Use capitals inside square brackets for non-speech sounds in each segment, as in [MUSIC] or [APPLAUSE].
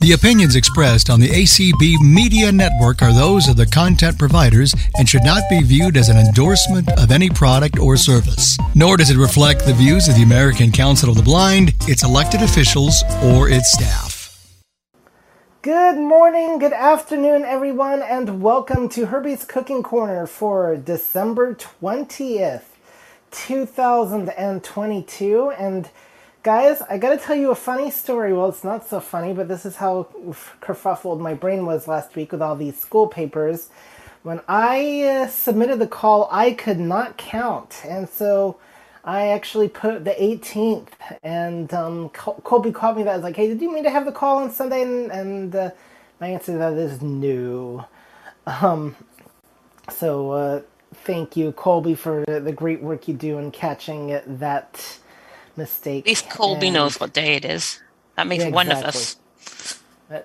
The opinions expressed on the ACB Media Network are those of the content providers and should not be viewed as an endorsement of any product or service. Nor does it reflect the views of the American Council of the Blind, its elected officials, or its staff. Good morning, good afternoon, everyone, and welcome to Herbie's Cooking Corner for December 20th, 2022. And Guys, I gotta tell you a funny story. Well, it's not so funny, but this is how kerfuffled my brain was last week with all these school papers. When I uh, submitted the call, I could not count, and so I actually put the 18th. And um, Col- Colby called me that. I was like, "Hey, did you mean to have the call on Sunday?" And, and uh, my answer to that is no. Um, so uh, thank you, Colby, for the great work you do in catching that mistake. At least Colby and, knows what day it is. That makes yeah, one exactly. of us.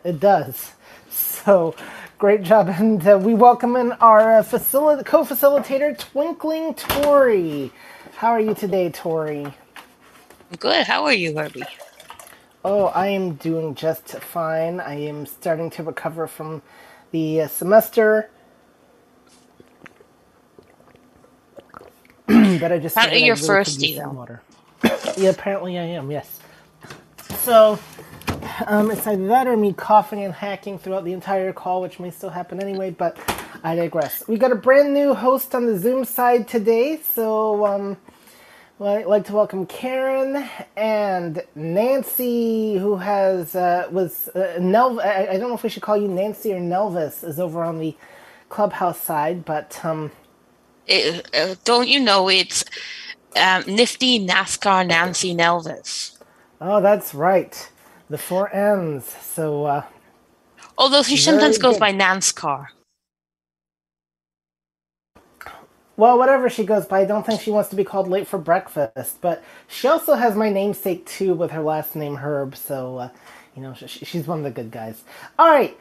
It does. So great job, and uh, we welcome in our uh, facil- co-facilitator, Twinkling Tori. How are you today, Tori? Good. How are you, Herbie? Oh, I am doing just fine. I am starting to recover from the uh, semester. [CLEARS THROAT] but I just. Your first? Water yeah, apparently I am, yes. So, um, it's either that or me coughing and hacking throughout the entire call, which may still happen anyway, but I digress. We got a brand new host on the Zoom side today, so um, I'd like to welcome Karen and Nancy, who has uh, was uh. I, I, don't know if we should call you Nancy or Nelvis, is over on the clubhouse side, but um, it, uh, don't you know it's um, nifty NASCAR Nancy Nelvis. Oh, that's right. The four N's. So, uh, although she sometimes goes good. by NASCAR. Well, whatever she goes by, I don't think she wants to be called late for breakfast. But she also has my namesake too, with her last name Herb. So, uh, you know, she, she's one of the good guys. All right.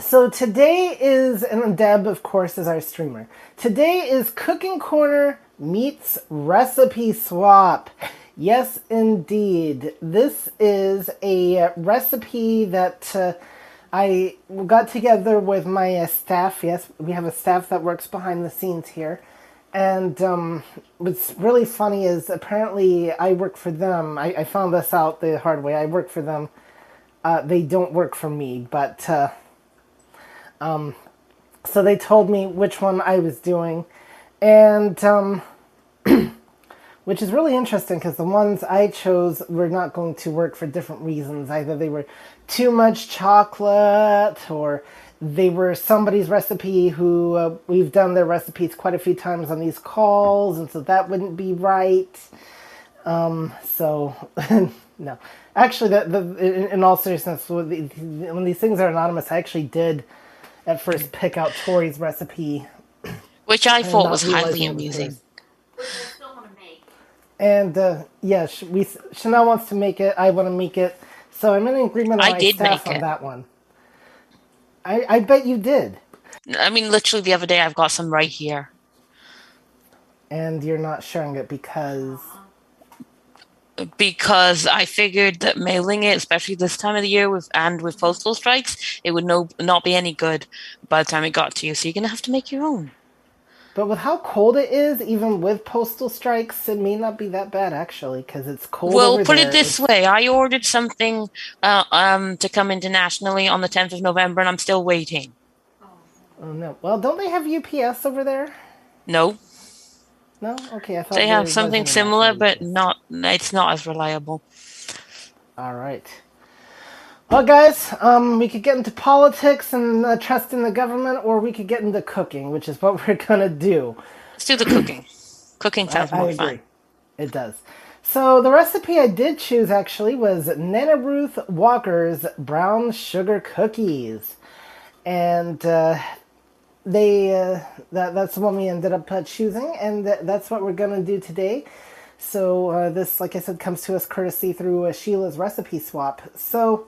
So today is, and Deb, of course, is our streamer. Today is Cooking Corner meets recipe swap. Yes, indeed. This is a recipe that uh, I got together with my uh, staff. Yes, we have a staff that works behind the scenes here. And um, what's really funny is apparently I work for them. I, I found this out the hard way. I work for them. Uh, they don't work for me, but uh, um, so they told me which one I was doing and um, [CLEARS THROAT] which is really interesting because the ones I chose were not going to work for different reasons. Either they were too much chocolate, or they were somebody's recipe who uh, we've done their recipes quite a few times on these calls, and so that wouldn't be right. Um, so [LAUGHS] no, actually, the, the in, in all seriousness, when these things are anonymous, I actually did at first pick out Tori's recipe which I thought was highly amusing. And uh, yeah, we Chanel wants to make it. I want to make it. So I'm in agreement on I my did staff on it. that one. I I bet you did. I mean, literally the other day, I've got some right here. And you're not sharing it because because I figured that mailing it, especially this time of the year with and with postal strikes, it would no not be any good by the time it got to you. So you're gonna have to make your own. But with how cold it is, even with postal strikes, it may not be that bad actually, because it's cold. Well, put there. it this it's... way: I ordered something uh, um, to come internationally on the 10th of November, and I'm still waiting. Oh no! Well, don't they have UPS over there? No. No. Okay, I thought they have something similar, but not. It's not as reliable. All right. Well, guys, um, we could get into politics and uh, trust in the government, or we could get into cooking, which is what [LAUGHS] we're gonna do. Let's do the cooking. [CLEARS THROAT] cooking sounds I, more I agree. fun. It does. So the recipe I did choose actually was Nana Ruth Walker's brown sugar cookies, and uh, they uh, that that's the one we ended up uh, choosing, and th- that's what we're gonna do today. So uh, this, like I said, comes to us courtesy through uh, Sheila's recipe swap. So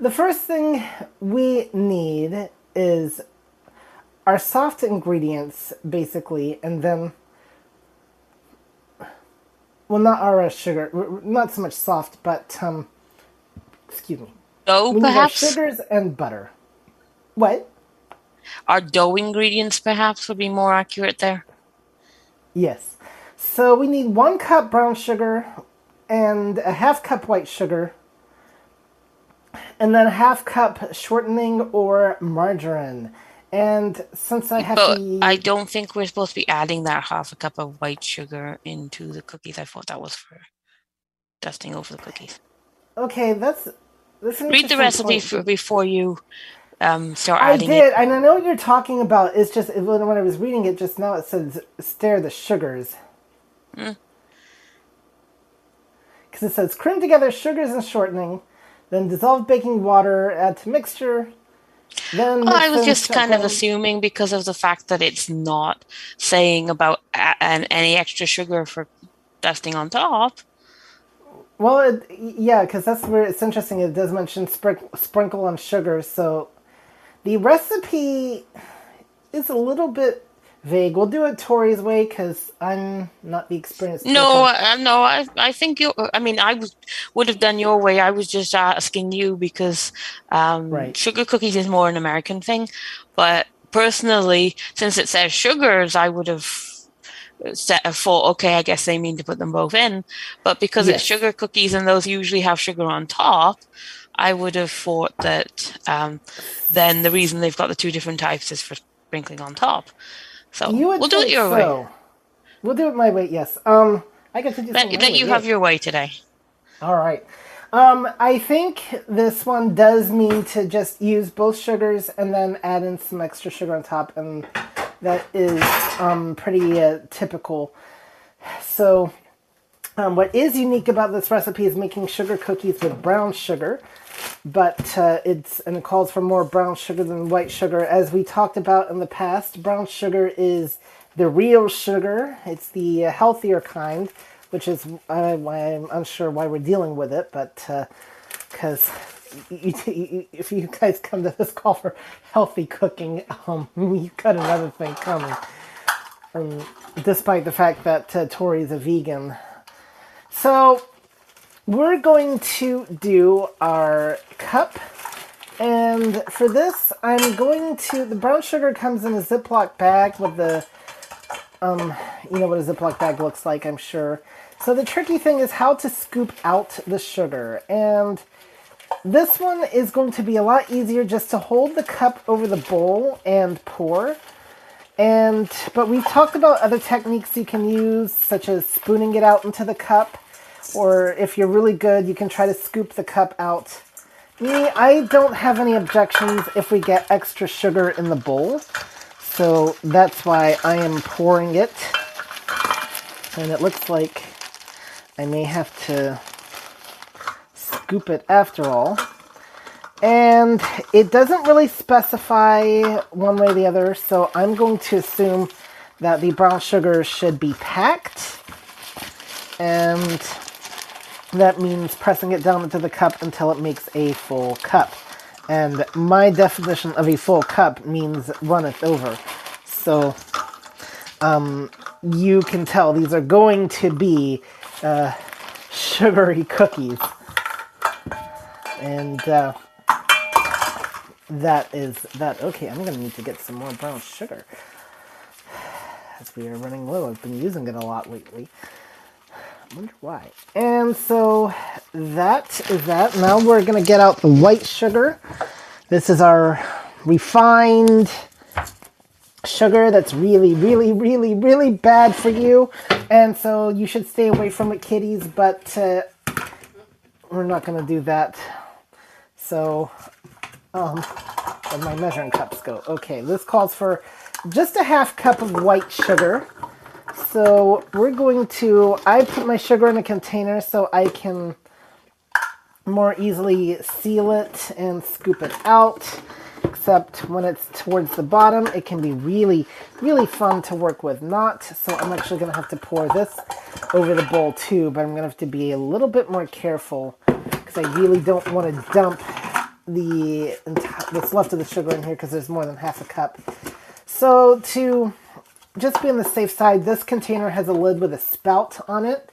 the first thing we need is our soft ingredients, basically, and then, well, not our sugar, not so much soft, but, um, excuse me. Dough, we perhaps? sugars and butter. What? Our dough ingredients, perhaps, would be more accurate there. Yes. So we need one cup brown sugar and a half cup white sugar, and then half cup shortening or margarine. And since I have But the I don't think we're supposed to be adding that half a cup of white sugar into the cookies. I thought that was for dusting over the cookies. okay, that's that's Read the recipe for, before you um, start I did, it. and I know what you're talking about. It's just when I was reading it just now, it says stir the sugars. Hmm. Because it says cream together sugars and shortening, then dissolve baking water, add to mixture. Then Well, I was just kind of assuming because of the fact that it's not saying about a- an, any extra sugar for dusting on top. Well, it, yeah, because that's where it's interesting. It does mention sprink- sprinkle on sugar, so the recipe is a little bit vague. We'll do it Tori's way because I'm not the experienced. No, cook. uh, no, I, I think you. I mean, I was, would have done your way. I was just asking you because um, Right. sugar cookies is more an American thing. But personally, since it says sugars, I would have set a thought. Okay, I guess they mean to put them both in. But because Yes. it's sugar cookies and those usually have sugar on top, I would have thought that um, then the reason they've got the two different types is for sprinkling on top. So You would we'll do it your way. We'll do it my way. Yes. Um, I get to do something let my you way, have your way today. All right. Um, I think this one does mean to just use both sugars and then add in some extra sugar on top, and that is um, pretty uh, typical. So, um, what is unique about this recipe is making sugar cookies with brown sugar, but uh, it's and it calls for more brown sugar than white sugar. As we talked about in the past, brown sugar is the real sugar. It's the uh, healthier kind, which is uh, why I'm unsure why we're dealing with it, but because. you, if you guys come to this call for healthy cooking, um, [LAUGHS] you got another thing coming. Um, despite the fact that uh, Tori is a vegan, so we're going to do our cup. And for this, I'm going to. The brown sugar comes in a Ziploc bag with the. Um, you know what a Ziploc bag looks like, I'm sure. So the tricky thing is how to scoop out the sugar. And this one is going to be a lot easier just to hold the cup over the bowl and pour. And but we've talked about other techniques you can use, such as spooning it out into the cup, or if you're really good, you can try to scoop the cup out. Me, I don't have any objections if we get extra sugar in the bowl, so that's why I am pouring it. And it looks like I may have to scoop it after all. And it doesn't really specify one way or the other, so I'm going to assume that the brown sugar should be packed. And that means pressing it down into the cup until it makes a full cup. And my definition of a full cup means run it over. So um, you can tell these are going to be uh, sugary cookies. And uh, that is that. Okay, I'm gonna need to get some more brown sugar [SIGHS] as we are running low. I've been using it a lot lately. Wonder why. And so that is that. Now we're gonna get out the white sugar. This is our refined sugar that's really, really, really, really bad for you. And so you should stay away from it, kiddies. But uh, we're not gonna do that. So um, where'd my measuring cups go? Okay, this calls for just a half cup of white sugar. So we're going to, I put my sugar in a container so I can more easily seal it and scoop it out. Except when it's towards the bottom, it can be really, really fun to work with. Not, so I'm actually going to have to pour this over the bowl too, but I'm going to have to be a little bit more careful because I really don't want to dump the what's left of the sugar in here because there's more than half a cup. So to just be on the safe side, this container has a lid with a spout on it.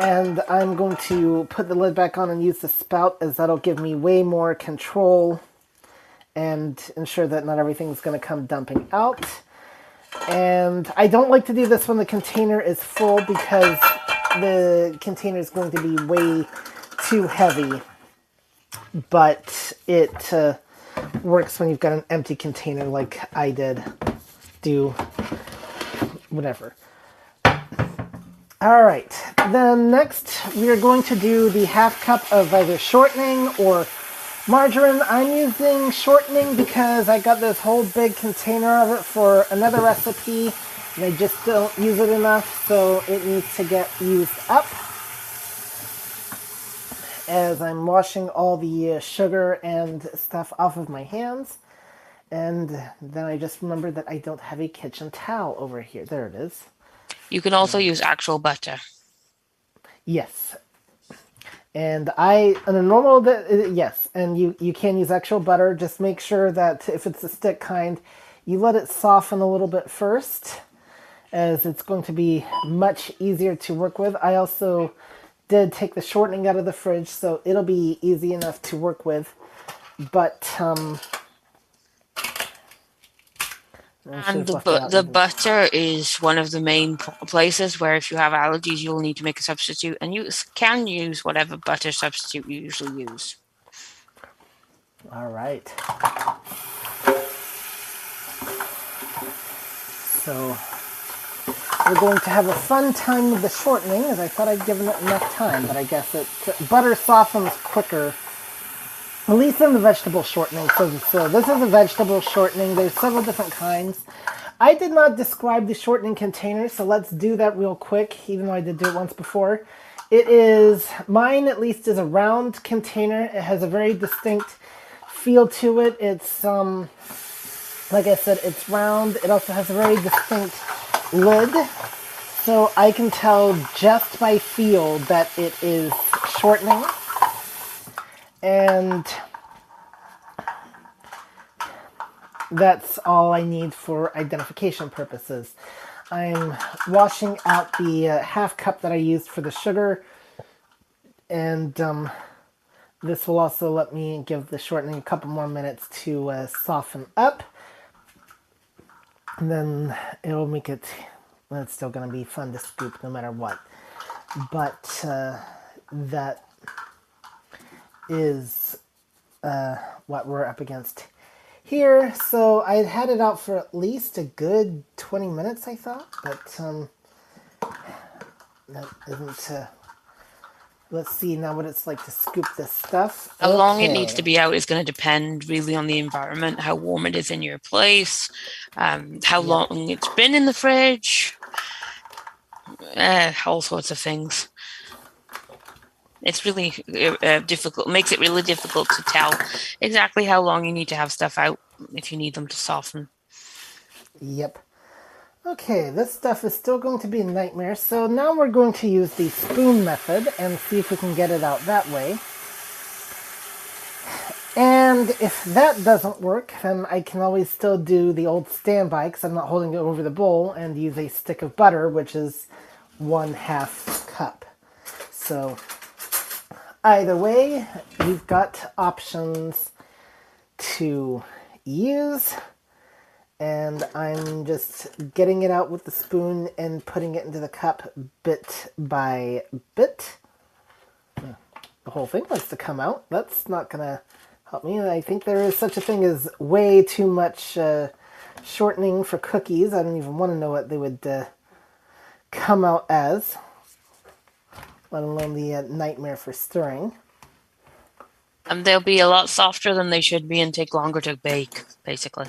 And I'm going to put the lid back on and use the spout as that'll give me way more control and ensure that not everything's going to come dumping out. And I don't like to do this when the container is full because the container is going to be way too heavy. But it uh, works when you've got an empty container like I did. Do whatever. All right, then next we are going to do the half cup of either shortening or margarine. I'm using shortening because I got this whole big container of it for another recipe and I just don't use it enough, so it needs to get used up. As I'm washing all the uh, sugar and stuff off of my hands. And then I just remembered that I don't have a kitchen towel over here. There it is. You can also use actual butter. Yes. And I, on a normal, yes, and you, you can use actual butter. Just make sure that if it's a stick kind, you let it soften a little bit first, as it's going to be much easier to work with. I also did take the shortening out of the fridge, so it'll be easy enough to work with. But um, and the, bu- the butter is one of the main places where if you have allergies, you'll need to make a substitute, and you can use whatever butter substitute you usually use. All right. So we're going to have a fun time with the shortening, as I thought I'd given it enough time, but I guess it butter softens quicker at least in the vegetable shortening. So, so this is a vegetable shortening. There's several different kinds. I did not describe the shortening container, so let's do that real quick, even though I did do it once before. It is, mine at least is a round container. It has a very distinct feel to it. It's, um, like I said, it's round. It also has a very distinct lid. So I can tell just by feel that it is shortening and that's all I need for identification purposes. I'm washing out the uh, half cup that I used for the sugar, and um, this will also let me give the shortening a couple more minutes to uh, soften up. And then it'll make it, well, it's still going to be fun to scoop no matter what. But uh, that is uh, what we're up against here. So I had it out for at least a good 20 minutes, I thought, but um, that isn't. Uh, let's see now what it's like to scoop this stuff. How okay. long it needs to be out is going to depend really on the environment, how warm it is in your place, um, how yeah. long it's been in the fridge, uh, all sorts of things it's really uh, uh, difficult makes it really difficult to tell exactly how long you need to have stuff out if you need them to soften. Yep. Okay this stuff is still going to be a nightmare so now we're going to use the spoon method and see if we can get it out that way. And if that doesn't work then i can always still do the old standby because i'm not holding it over the bowl and use a stick of butter which is one half cup. So Either way, you've got options to use and I'm just getting it out with the spoon and putting it into the cup bit by bit. The whole thing wants to come out. That's not to help me. I think there is such a thing as way too much uh, shortening for cookies. I don't even want to know what they would uh, come out as let alone the uh, nightmare for stirring. And they'll be a lot softer than they should be and take longer to bake, basically.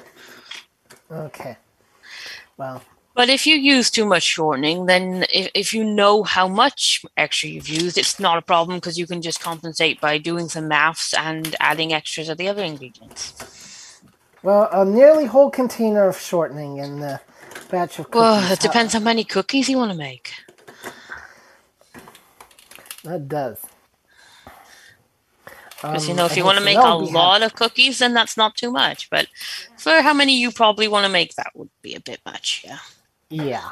Okay. Well. But if you use too much shortening, then if, if you know how much extra you've used, it's not a problem because you can just compensate by doing some maths and adding extras of the other ingredients. Well, a nearly whole container of shortening in the batch of cookies. Well, it depends how many cookies you want to make. That does. Because um, you know, if you want to make a lot of cookies, then that's not too much. But for how many you probably want to make, that would be a bit much. Yeah. Yeah.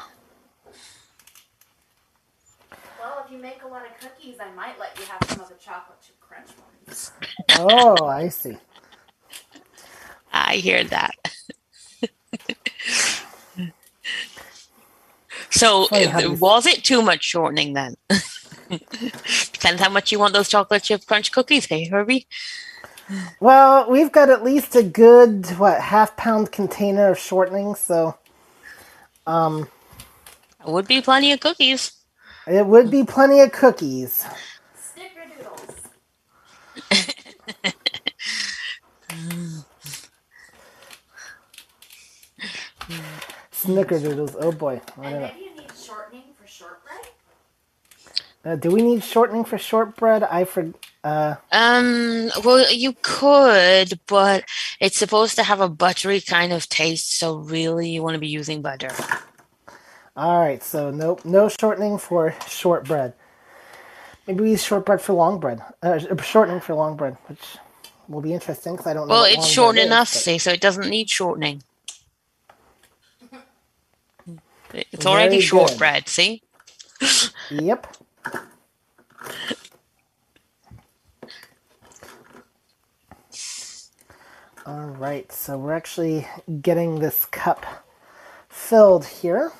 Well, if you make a lot of cookies, I might let you have some of the chocolate chip crunch ones. Oh, I see. I hear that. [LAUGHS] so, Funny how uh, was it too much shortening then? [LAUGHS] Depends how much you want those chocolate chip crunch cookies, hey Herbie? Well, we've got at least a good what half pound container of shortening, so um, It would be plenty of cookies. it would be plenty of cookies. Snickerdoodles. [LAUGHS] Snickerdoodles. Oh boy. I And don't know. maybe you need shortening for shortbread? Uh, do we need shortening for shortbread? I for uh Um, well, you could, but it's supposed to have a buttery kind of taste, so really you want to be using butter. all right. So no no shortening for shortbread. Maybe we use shortbread for long bread. Uh, shortening for long bread, which will be interesting because I don't know. Well, it's short bread is, enough, but- see, so it doesn't need shortening. [LAUGHS] It's already shortbread, see? [LAUGHS] Yep. All right, so we're actually getting this cup filled here.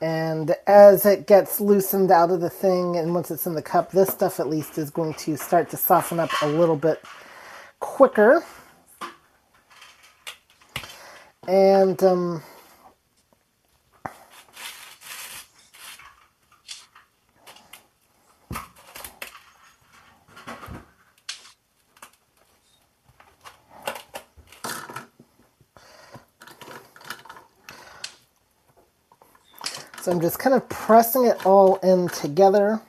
And as it gets loosened out of the thing, and once it's in the cup, this stuff at least is going to start to soften up a little bit quicker. And um, So I'm just kind of pressing it all in together.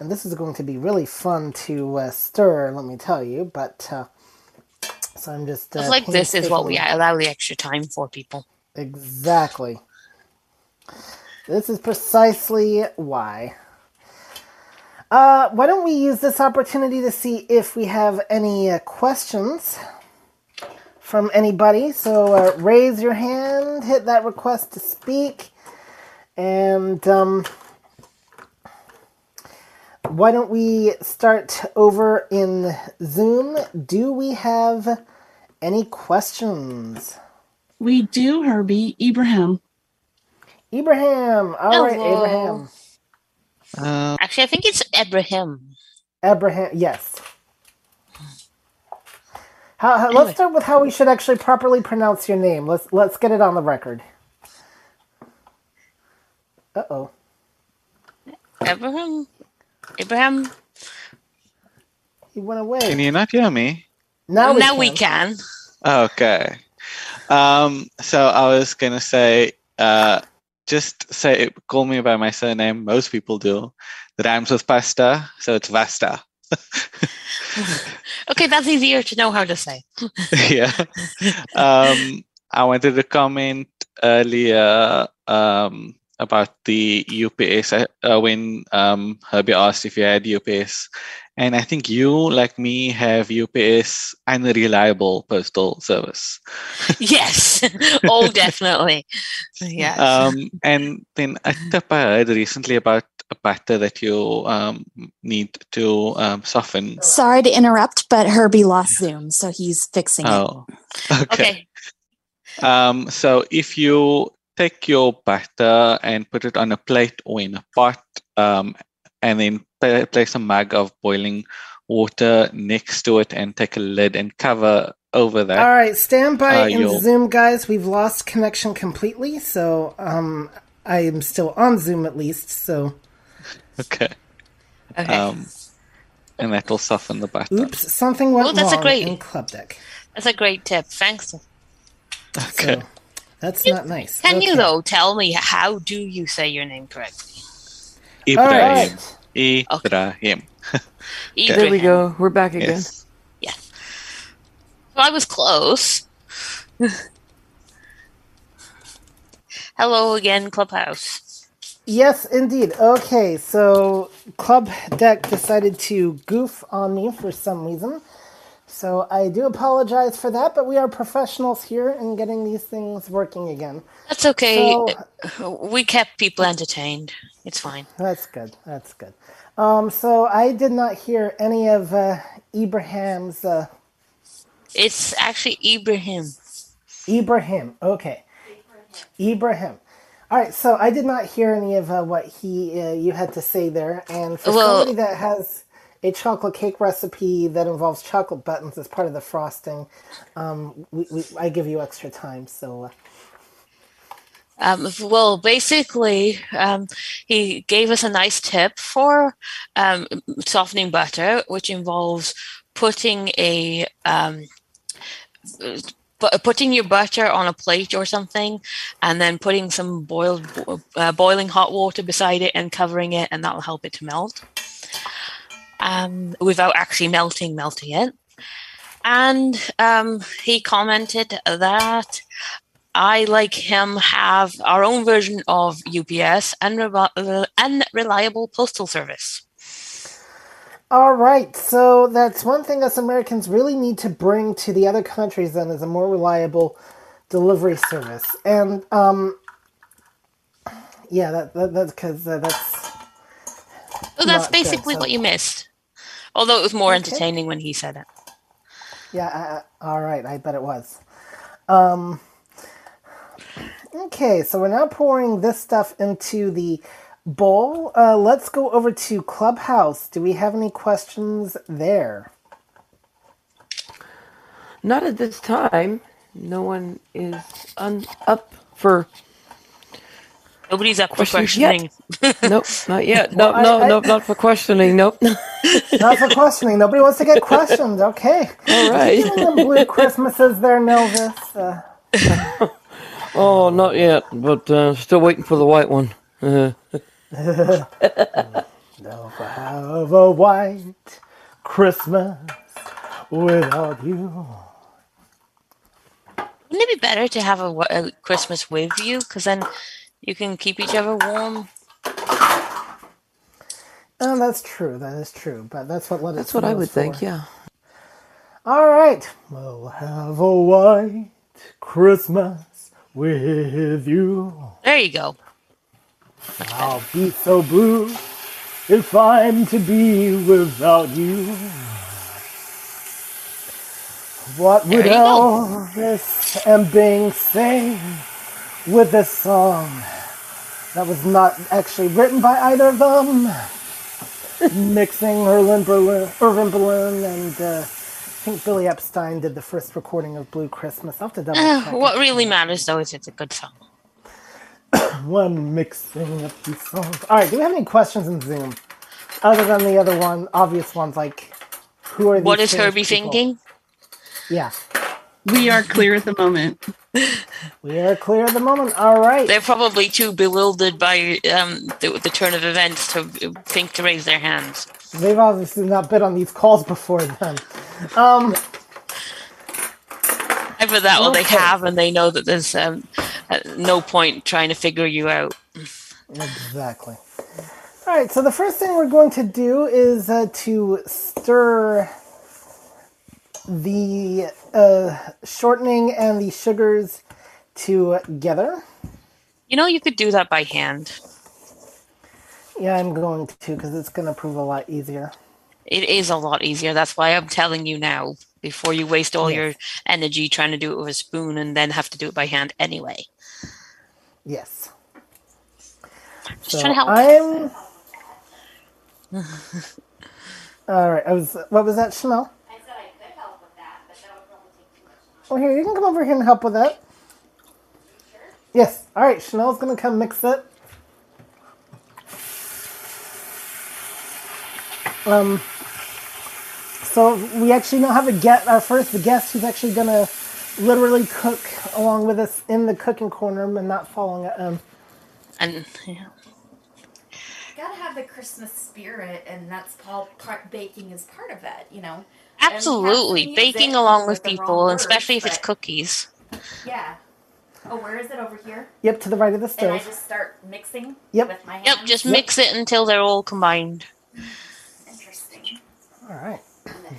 And this is going to be really fun to uh, stir, let me tell you. But, uh, so I'm just. Uh, like this is what we allow the extra time for people. Exactly. This is precisely why. Uh, why don't we use this opportunity to see if we have any uh, questions from anybody? So uh, raise your hand, hit that request to speak, and um, why don't we start over in Zoom? Do we have any questions? We do, Herbie. Ibrahim. Ibrahim. All right, Hello. Abraham. Uh, Actually, I think it's Abraham. Abraham, yes. How, how, Anyway. Let's start with how we should actually properly pronounce your name. Let's let's get it on the record. Uh oh. Abraham? Abraham? He went away. can you not hear me? now we now can. we can. Okay. Um, so I was gonna say, uh, just say, call me by my surname. Most people do. The rhymes with pasta, so it's Vasta. [LAUGHS] Okay, that's easier to know how to say. [LAUGHS] yeah. Um, I wanted to comment earlier um, about the UPS uh, uh, when um, Herbie asked if you had UPS. And I think you, like me, have UPS and a reliable postal service. [LAUGHS] Yes. [LAUGHS] oh, definitely. Yes. Um, and then a tip I heard recently about a batter that you um, need to um, soften. Sorry to interrupt, but Herbie lost Zoom, so he's fixing it. Oh, [LAUGHS] okay. okay. Um, so if you take your batter and put it on a plate or in a pot, um, and then pa- place a mug of boiling water next to it and take a lid and cover over that. All right, stand by Uh, in you'll- Zoom, guys. We've lost connection completely, so um, I am still on Zoom at least. So, Okay. Okay. Um, and that will soften the batter. oops, something went Oh, that's a wrong great- in Club Deck. that's a great tip. Thanks. Okay. So that's not nice. Can you though tell me how do you say your name correctly? Ibrahim. right. Ibrahim. There we go. We're back again. Yes. Well, I was close. Hello again, Clubhouse. Yes, indeed. Okay, so Club Deck decided to goof on me for some reason. So I do apologize for that, but we are professionals here in getting these things working again. That's okay. So- we kept people entertained. It's fine. That's good. That's good. Um, so I did not hear any of uh, Ibrahim's. Uh, It's actually Ibrahim. Ibrahim. Okay. Ibrahim. All right. So I did not hear any of uh, what he uh, you had to say there. And for Well- somebody that has a chocolate cake recipe that involves chocolate buttons as part of the frosting, um, we, we, I give you extra time. So. Uh, Um, well, basically, um, he gave us a nice tip for um, softening butter, which involves putting a um, pu- putting your butter on a plate or something, and then putting some boiled uh, boiling hot water beside it and covering it, and that will help it to melt um, without actually melting melting it. And um, he commented that I, like him, have our own version of UPS and rel- unreliable postal service. All right, so that's one thing us Americans really need to bring to the other countries then is a more reliable delivery service. And um yeah, that, that that's cuz uh, that's that's Not good, basically so- what you missed. Although it was more Okay. entertaining when he said it. yeah, uh, all right, I bet it was. Um Okay, so we're now pouring this stuff into the bowl. Uh, let's go over to Clubhouse. Do we have any questions there? Not at this time. No one is un- up for Nobody's up for questioning. [LAUGHS] nope, not yet. No, Well, no, I- I- nope, not for questioning. Nope. [LAUGHS] Not for questioning. Nobody wants to get questioned. Okay. All right. Some blue Christmases there, Nelvis. Uh, [LAUGHS] Oh, not yet, but uh, still waiting for the white one. Uh, Never have a white Christmas without you. Wouldn't it be better to have a, wa- a Christmas with you? Because then you can keep each other warm. Oh, that's true. That is true. But that's what let that's what I would think. Yeah. All right. We'll have a white Christmas with you. There you go. I'll be so blue if I'm to be without you. What would There you go. Elvis and Bing say with this song that was not actually written by either of them? [LAUGHS] Mixing Irving Berlin, Irving Berlin and uh, I think Billy Eckstine did the first recording of Blue Christmas. I'll have to double Uh, check. what really matters, though, is it's a good song. [COUGHS] one mixing up these songs. All right, do we have any questions in Zoom other than the other one, obvious ones like who are these? What is Herbie people? thinking? Yeah, We are clear at the moment. we are clear at the moment. All right, They're probably too bewildered by um, the, the turn of events to think to raise their hands. they've obviously not been on these calls before then. Um, Either that or they have and they know that there's um, uh, no point trying to figure you out. exactly. All right, so the first thing we're going to do is uh, to stir the uh, shortening and the sugars together. You know, you could do that by hand. Yeah, I'm going to because it's going to prove a lot easier. It is a lot easier. That's why I'm telling you now before you waste all your energy trying to do it with a spoon and then have to do it by hand anyway. Yes. Just So trying to help. I'm. [LAUGHS] All right. I was. What was that, Chanel? I said I could help with that, but that would probably take too much time. Oh, here you can come over here and help with that. Yes. All right. Chanel's gonna come mix it. Um. So we actually now have a get our first guest who's actually gonna literally cook along with us in the cooking corner and not following um And yeah. Gotta have the Christmas spirit, and that's all part baking is part of that, you know. Absolutely baking along with with the wrong people, words, especially if it's cookies. Yeah. Oh, where is it over here? Yep, to the right of the stove. And I just start mixing Yep. with my hands. Yep, just Yep. mix it until they're all combined. Interesting. All right.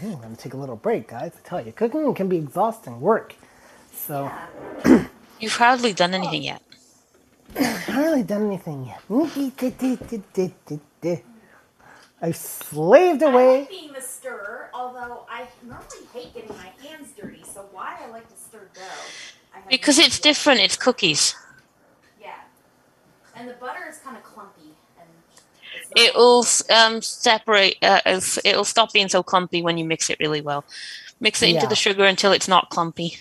I'm gonna take a little break, guys. I tell you, cooking can be exhausting work. So [CLEARS THROAT] You've hardly done anything yet. I haven't really done anything yet. I've slaved I away. like being the stirrer, although I normally hate getting my hands dirty. So why I like to stir dough? I have Because it's idea. different, it's cookies. Yeah, and the butter is kind of clumpy, and it's not It'll um, separate, uh, it'll- it'll stop being so clumpy when you mix it really well. Mix it into the sugar until it's not clumpy.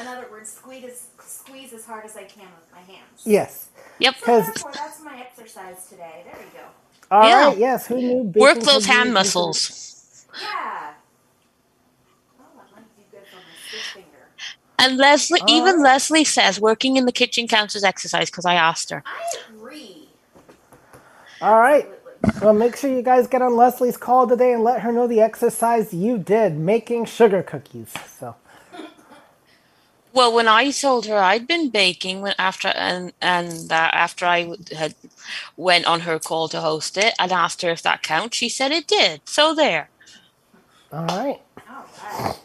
In other words, squeeze as, squeeze as hard as I can with my hands. Yes. Yep. So Because therefore, that's my exercise today. There you go. All right. Yeah. Yes. Who knew? Work those hand easy? muscles. Yeah. Oh, that might do good for my stick finger. And Leslie, even Oh. Leslie says working in the kitchen counts as exercise because I asked her. I agree. All right. Well, make sure you guys get on Leslie's call today and let her know the exercise you did making sugar cookies. So. Well, when I told her I'd been baking when after and and uh, after I had went on her call to host it, I'd asked her if that counts. She said it did. So there. All right. All right.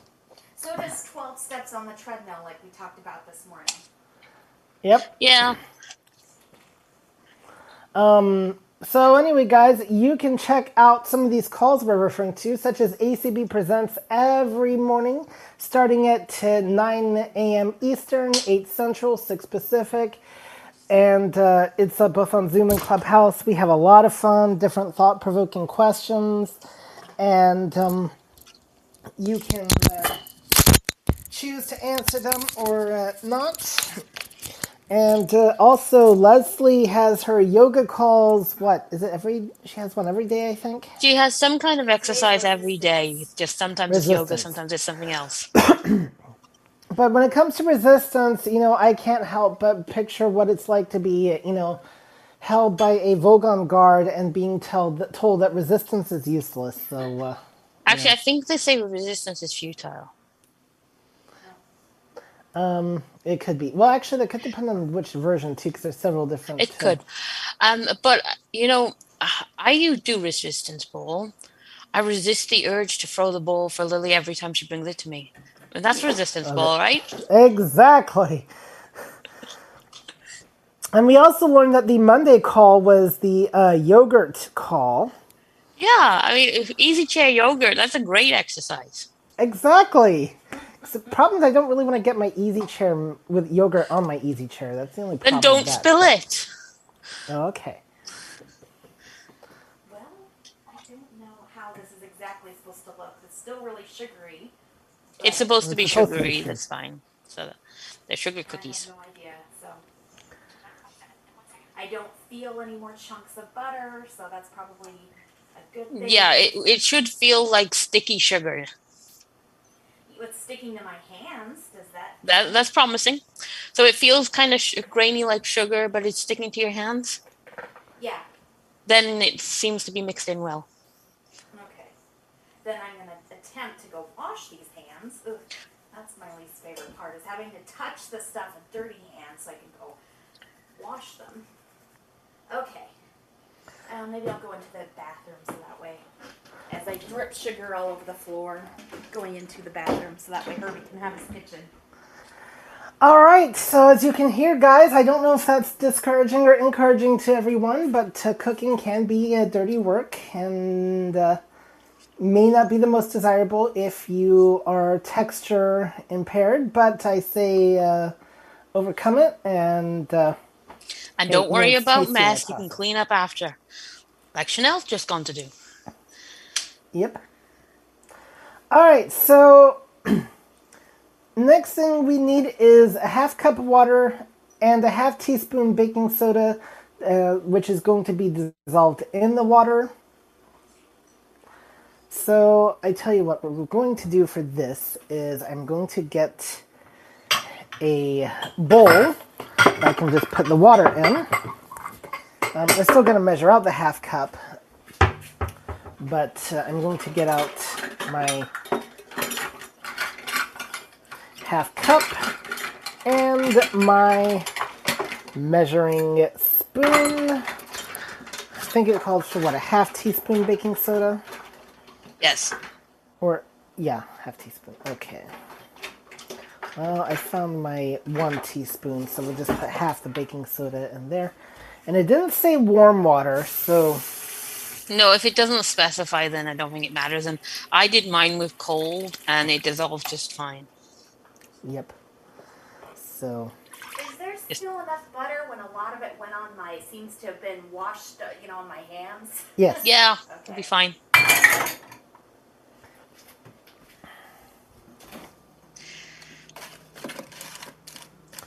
So does 12 steps on the treadmill, like we talked about this morning. Yep. Yeah. So anyway, guys, you can check out some of these calls we're referring to, such as ACB presents every morning, starting at uh, 9 a.m. Eastern, 8 Central, 6 Pacific, and uh, it's uh, both on Zoom and Clubhouse. We have a lot of fun, different thought-provoking questions, and um, you can uh, choose to answer them or uh, not. And uh, also, Leslie has her yoga calls. What is it? Every she has one every day, I think. She has some kind of exercise every day. Just sometimes it's yoga, sometimes it's something else. [COUGHS] But when it comes to resistance, you know, I can't help but picture what it's like to be, you know, held by a Vogon guard and being told told that resistance is useless. So, uh, Actually, I think they say resistance is futile. It could be. Well, actually, that could depend on which version too, because there's several different. It uh, could. Um, but, you know, I do resistance ball. I resist the urge to throw the ball for Lily every time she brings it to me. And that's resistance ball, right? Exactly. And we also learned that the Monday call was the uh, yogurt call. Yeah, I mean, easy chair yogurt, that's a great exercise. Exactly. 'Cause The problem is I don't really want to get my easy chair with yogurt on my easy chair. That's the only problem. Then don't that. spill it. Okay. Well, I don't know how this is exactly supposed to look. It's still really sugary. It's supposed to be It's supposed to be sugary. sugar. That's fine. So they're sugar I cookies. have no idea. So I don't feel any more chunks of butter, so that's probably a good thing. Yeah, it, it should feel like sticky sugar. What's sticking to my hands? Does that? That that's promising. So it feels kind of sh- grainy like sugar, but it's sticking to your hands. Yeah. Then it seems to be mixed in well. Okay. Then I'm gonna attempt to go wash these hands. Ugh, that's my least favorite part is having to touch the stuff with dirty hands so I can go wash them. Okay. Um, maybe I'll go into the bathroom so that way, as I drip sugar all over the floor, going into the bathroom so that way Herbie can have his kitchen. All right. So as you can hear, guys, I don't know if that's discouraging or encouraging to everyone, but uh, cooking can be uh, dirty work and uh, may not be the most desirable if you are texture impaired. But I say uh, overcome it and. Uh, And don't worry about mess. You can clean up after, like Chanel's just gone to do. Yep. All right, so [CLEARS THROAT] next thing we need is a half cup of water and a half teaspoon baking soda, uh, which is going to be dissolved in the water. So I tell you what, what we're going to do for this is I'm going to get a bowl that I can just put the water in. Um, I'm still going to measure out the half cup, but uh, I'm going to get out my half cup and my measuring spoon. I think it calls for what a half teaspoon baking soda. Yes. Or, yeah, half teaspoon. Okay. Well, I found my one teaspoon, so we'll just put half the baking soda in there. And it didn't say warm water, so No, if it doesn't specify, then I don't think it matters. And I did mine with cold, and it dissolved just fine. yep. So, Is there still enough butter when a lot of it went on my, seems to have been washed, uh, you know, on my hands? yes. Yeah, [LAUGHS] it'll be fine.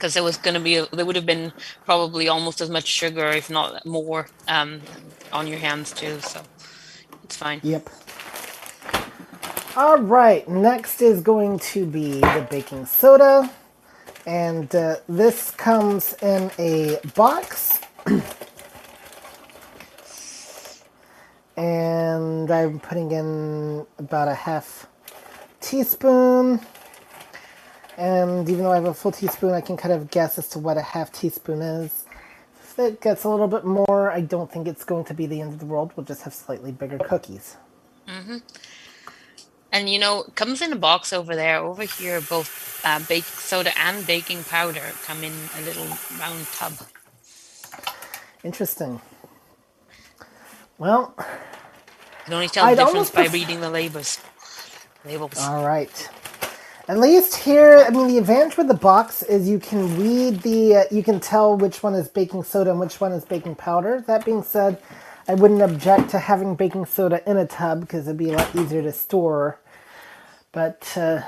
Because there was going to be, a, there would have been probably almost as much sugar, if not more, um, on your hands too. So it's fine. Yep. All right, next is going to be the baking soda. And uh, this comes in a box. [CLEARS THROAT] and I'm putting in about a half teaspoon. And even though I have a full teaspoon, I can kind of guess as to what a half teaspoon is. If it gets a little bit more, I don't think it's going to be the end of the world. We'll just have slightly bigger cookies. Mhm. And you know, it comes in a box over there. Over here, both uh, baking soda and baking powder come in a little round tub. Interesting. Well, You can only tell I'd the difference by pref- reading the labels. Labels. all right. At least here, I mean, the advantage with the box is you can read the, uh, you can tell which one is baking soda and which one is baking powder. That being said, I wouldn't object to having baking soda in a tub because it'd be a lot easier to store. But uh,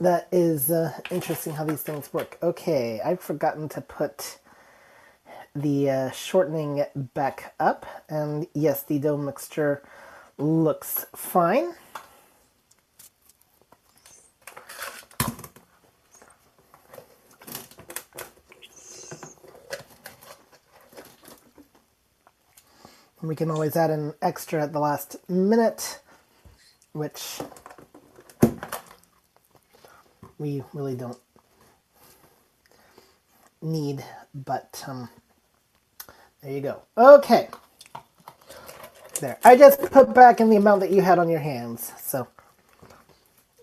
that is uh, interesting how these things work. Okay, I've forgotten to put the uh, shortening back up, and yes, the dough mixture looks fine. We can always add an extra at the last minute, which we really don't need, but um, there you go. Okay. There. I just put back in the amount that you had on your hands, so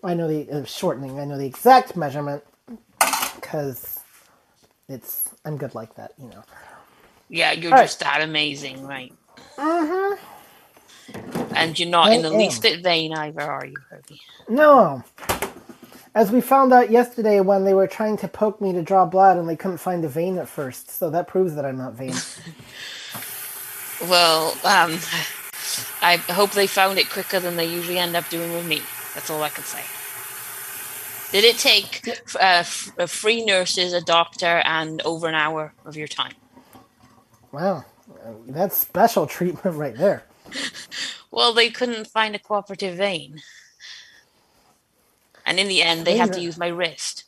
I know the uh, shortening. I know the exact measurement because it's I'm good like that, you know. Yeah, you're All right. just that amazing, right? Uh-huh. And you're not in the I least bit vain either, are you, Herbie? No. As we found out yesterday when they were trying to poke me to draw blood and they couldn't find a vein at first, so that proves that I'm not vain. [LAUGHS] Well, um, I hope they found it quicker than they usually end up doing with me. That's all I can say. Did it take uh, f- uh, free nurses, a doctor, and over an hour of your time? wow. Uh, That's special treatment right there. Well, they couldn't find a cooperative vein. And in the end, they had to use my wrist.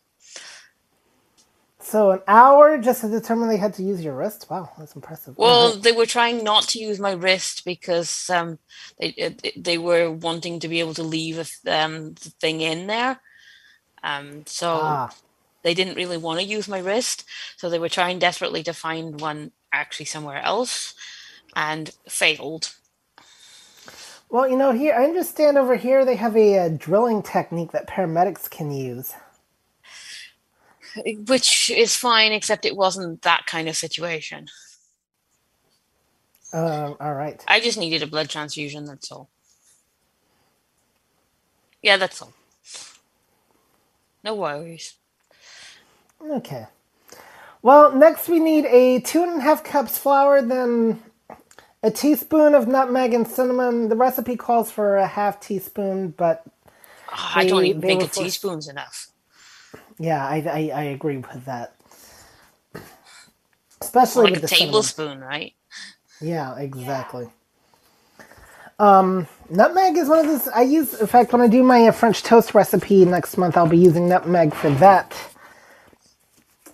So an hour just to determine they had to use your wrist? Wow, that's impressive. Well, they were trying not to use my wrist because um, they they were wanting to be able to leave a um, the thing in there. Um, so Ah. they didn't really want to use my wrist, so they were trying desperately to find one actually somewhere else, and failed. Well, you know, here I understand over here they have a, uh drilling technique that paramedics can use. Which is fine, except it wasn't that kind of situation. Um, all right. I just needed a blood transfusion. That's all. Yeah, that's all. No worries. Okay. Well, next we need a two and a half cups flour, then a teaspoon of nutmeg and cinnamon. The recipe calls for a half teaspoon, but Ah, I don't even think a forced- teaspoon's enough. yeah, I, I, I agree with that. Especially Like with a the cinnamon. tablespoon, right? Yeah, exactly. Um, nutmeg is one of those I use. In fact, when I do my French toast recipe next month, I'll be using nutmeg for that.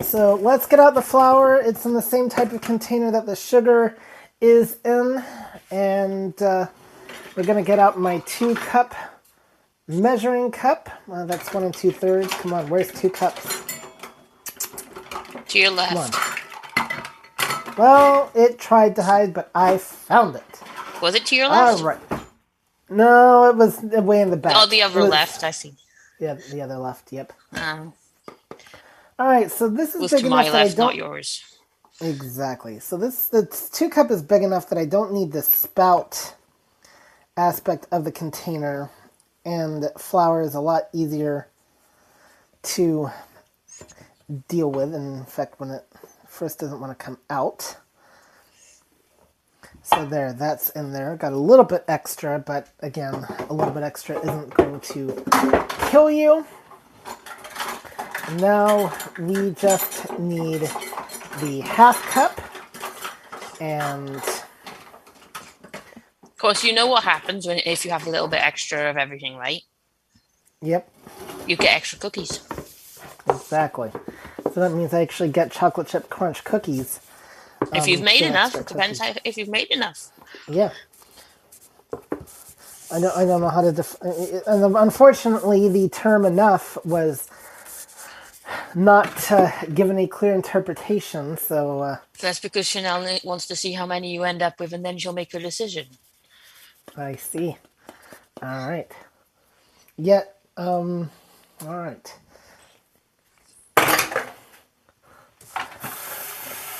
So let's get out the flour. It's in the same type of container that the sugar is in, and uh, we're gonna get out my two cup measuring cup. Uh, that's one and two thirds. Come on, where's two cups? To your One. left. Well, it tried to hide, but I found it. Was it to your left? All right. No, it was way in the back. Oh, the other was- left. I see. Yeah, the other left. Yep. Um, All right, so this is was big to enough my that I left, don't not yours. exactly. So this the two cup is big enough that I don't need the spout aspect of the container, and flour is a lot easier to deal with. In fact, when it first doesn't want to come out. So there, that's in there. Got a little bit extra, but again, a little bit extra isn't going to kill you. Now we just need the half cup and Of course, you know what happens when if you have a little bit extra of everything, right? yep, You get extra cookies. exactly. So that means I actually get chocolate chip crunch cookies. If Um, you've made enough, depends how, if you've made enough. Yeah. I don't, I don't know how to def- and unfortunately the term enough was not uh, given a clear interpretation so uh, That's because Chanel ne- wants to see how many you end up with, and then she'll make her decision. I see. All right. Yeah. Um. All right.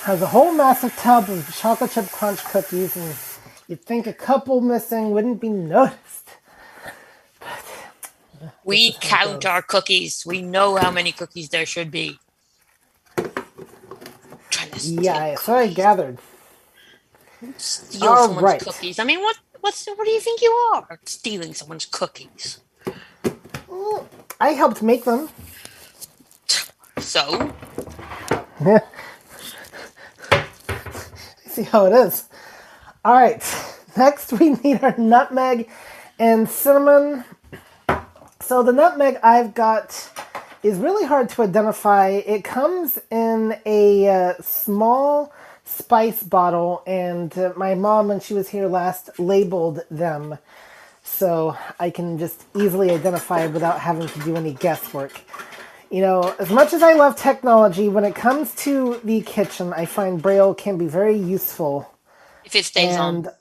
Has a whole massive tub of chocolate chip crunch cookies, and you'd think a couple missing wouldn't be noticed. We count our cookies. We know how many cookies there should be. Trying to steal, Yeah, so I gathered. steal all someone's right. cookies. I mean, what? What's? What do you think you are? Stealing someone's cookies. I helped make them. So [LAUGHS] See how it is. All right. Next, we need our nutmeg and cinnamon. So the nutmeg I've got is really hard to identify. It comes in a uh, small spice bottle, and uh, my mom, when she was here last, labeled them so I can just easily identify it without having to do any guesswork. You know, as much as I love technology, when it comes to the kitchen, I find Braille can be very useful if it stays and on,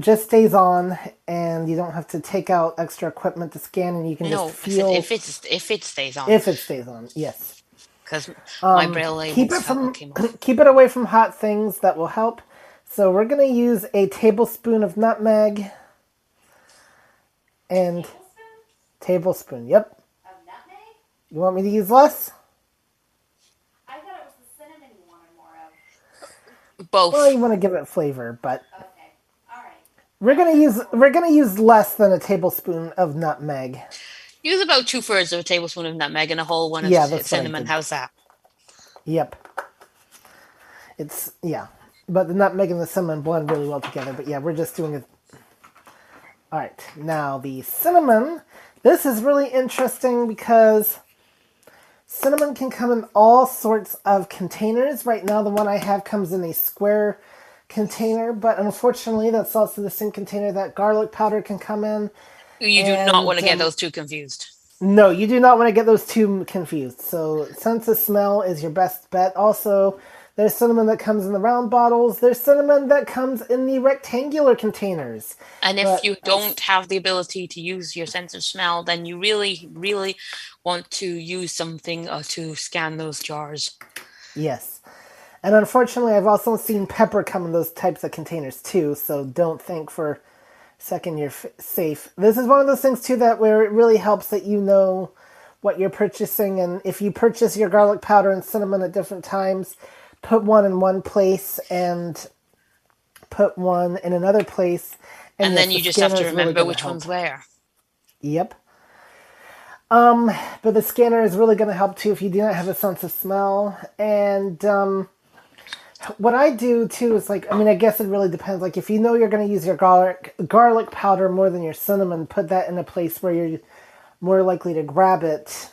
just stays on, and you don't have to take out extra equipment to scan, and you can no. just If feel it, if it's if it stays on, if it stays on. Yes, because my braille Um, labels keep it from came [CLEARS THROAT] keep it away from hot things. That will help. So we're gonna use a tablespoon of nutmeg and tablespoon. Yep. Of nutmeg? You want me to use less? I thought it was the cinnamon you wanted more of. Both. Well, you want to give it flavor, but Okay. We're gonna use we're gonna use less than a tablespoon of nutmeg. Use about two thirds of a tablespoon of nutmeg and a whole one of Yeah, cinnamon. How's that? Yep. It's yeah, but the nutmeg and the cinnamon blend really well together. But yeah, we're just doing it. All right, now the cinnamon. This is really interesting because cinnamon can come in all sorts of containers. Right now, the one I have comes in a square container, but unfortunately, that's also the same container that garlic powder can come in. You do not want to get those two confused. No, you do not want to get those two confused. So, sense of smell is your best bet. Also, there's cinnamon that comes in the round bottles. There's cinnamon that comes in the rectangular containers. And if but you don't have the ability to use your sense of smell, then you really, really want to use something uh, to scan those jars. Yes. And unfortunately, I've also seen pepper come in those types of containers too. So don't think for a second you're f- safe. This is one of those things too that where it really helps that you know what you're purchasing, and if you purchase your garlic powder and cinnamon at different times, put one in one place and put one in another place. And, yes, then the you just have to is really remember which help. one's where. Yep. Um, but the scanner is really going to help too if you do not have a sense of smell. And um, what I do too is like, I mean, I guess it really depends. Like, if you know you're going to use your garlic garlic powder more than your cinnamon, put that in a place where you're more likely to grab it,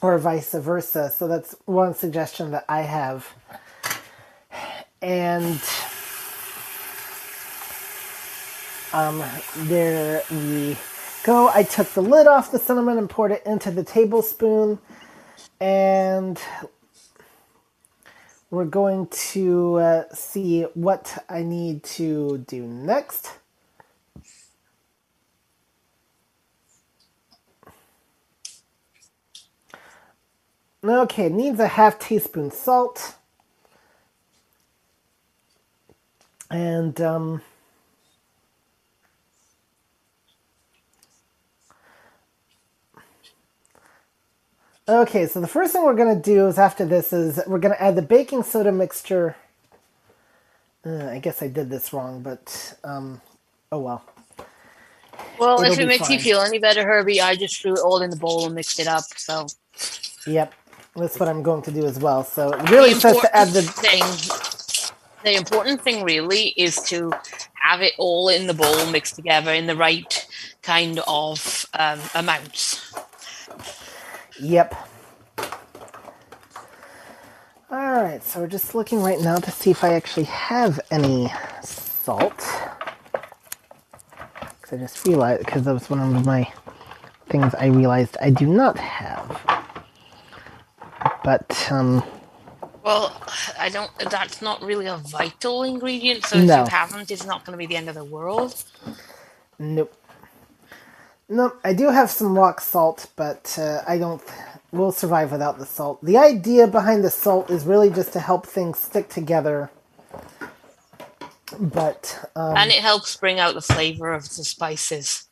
or vice versa. So that's one suggestion that I have. And um, there we go. I took the lid off the cinnamon and poured it into the tablespoon. And we're going to uh, see what I need to do next. Okay, needs a half teaspoon salt. And um, Okay, so the first thing we're going to do is after this is we're going to add the baking soda mixture. Uh, I guess I did this wrong, but um oh well. Well, It'll if it makes you feel any better, Herbie, I just threw it all in the bowl and mixed it up. So Yep. That's what I'm going to do as well. So it really says to add the thing, the important thing really is to have it all in the bowl mixed together in the right kind of um, amounts. Yep. All right, so we're just looking right now to see if I actually have any salt. Because I just realized, because that was one of my things I realized I do not have. But, um, Well, I don't. That's not really a vital ingredient. So if No. you haven't, it's not going to be the end of the world. nope. Nope, I do have some rock salt, but uh, I don't. We'll survive without the salt. The idea behind the salt is really just to help things stick together. But, um, and it helps bring out the flavor of the spices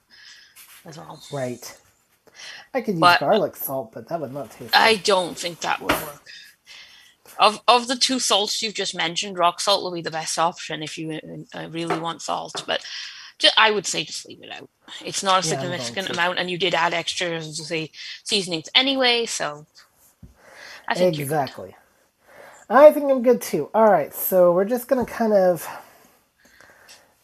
as well. right. I could use But- garlic salt, but that would not taste I don't think that would work. Of of the two salts you've just mentioned, rock salt will be the best option if you uh, really want salt. But ju- I would say just leave it out. It's not a Yeah, significant amount, and you did add extra say, seasonings anyway, so I think. Exactly. I think I'm good too. All right, so we're just going to kind of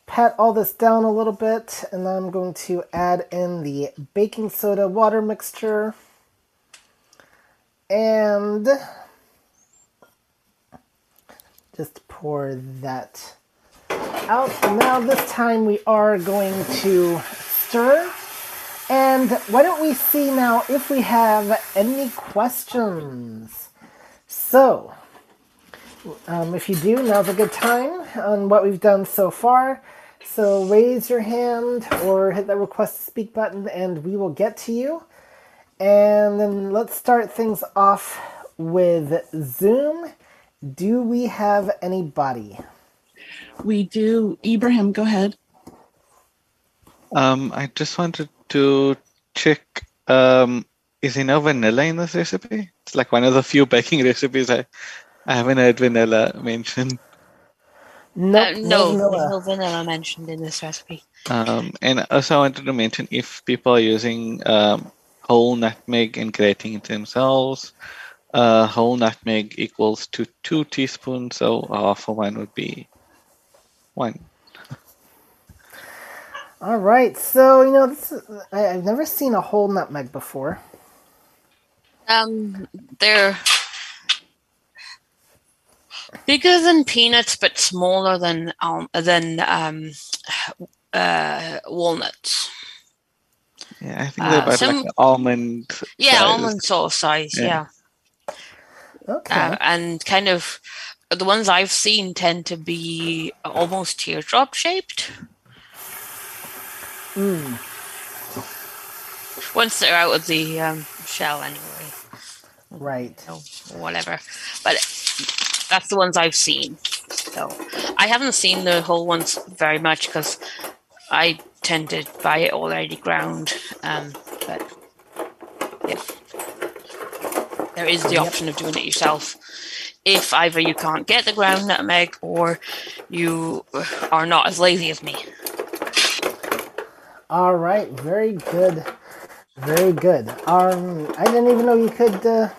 pat all this down a little bit, and then I'm going to add in the baking soda water mixture. And just pour that out. Now this time we are going to stir. And why don't we see now if we have any questions? So, um, if you do, now's a good time on what we've done so far. So raise your hand or hit that request to speak button and we will get to you. And then let's start things off with Zoom. Do we have anybody? We do. Ibrahim, go ahead. Um, I just wanted to check. Um, is there no vanilla in this recipe? It's like one of the few baking recipes I, I haven't heard vanilla mentioned. Nope, Uh, no no, there's vanilla. no vanilla mentioned in this recipe. Um, and also I wanted to mention if people are using um, whole nutmeg and grating it themselves, uh, whole nutmeg equals to two teaspoons, so half of one would be one. All right, so you know this is, I, I've never seen a whole nutmeg before. Um, they're bigger than peanuts, but smaller than um than um uh walnuts. Yeah, I think they're Uh, about some- like an almond. Yeah, size. almond sort of size. Yeah. Yeah, Okay. Uh, and kind of the ones I've seen tend to be almost teardrop shaped. Once they're out of the um, shell, anyway. right. or whatever. But that's the ones I've seen. So I haven't seen the whole ones very much because I tend to buy it already ground. Um, but yeah, there is the option of doing it yourself. If either you can't get the ground nutmeg or you are not as lazy as me. All right, very good, very good. Um, I didn't even know you could uh,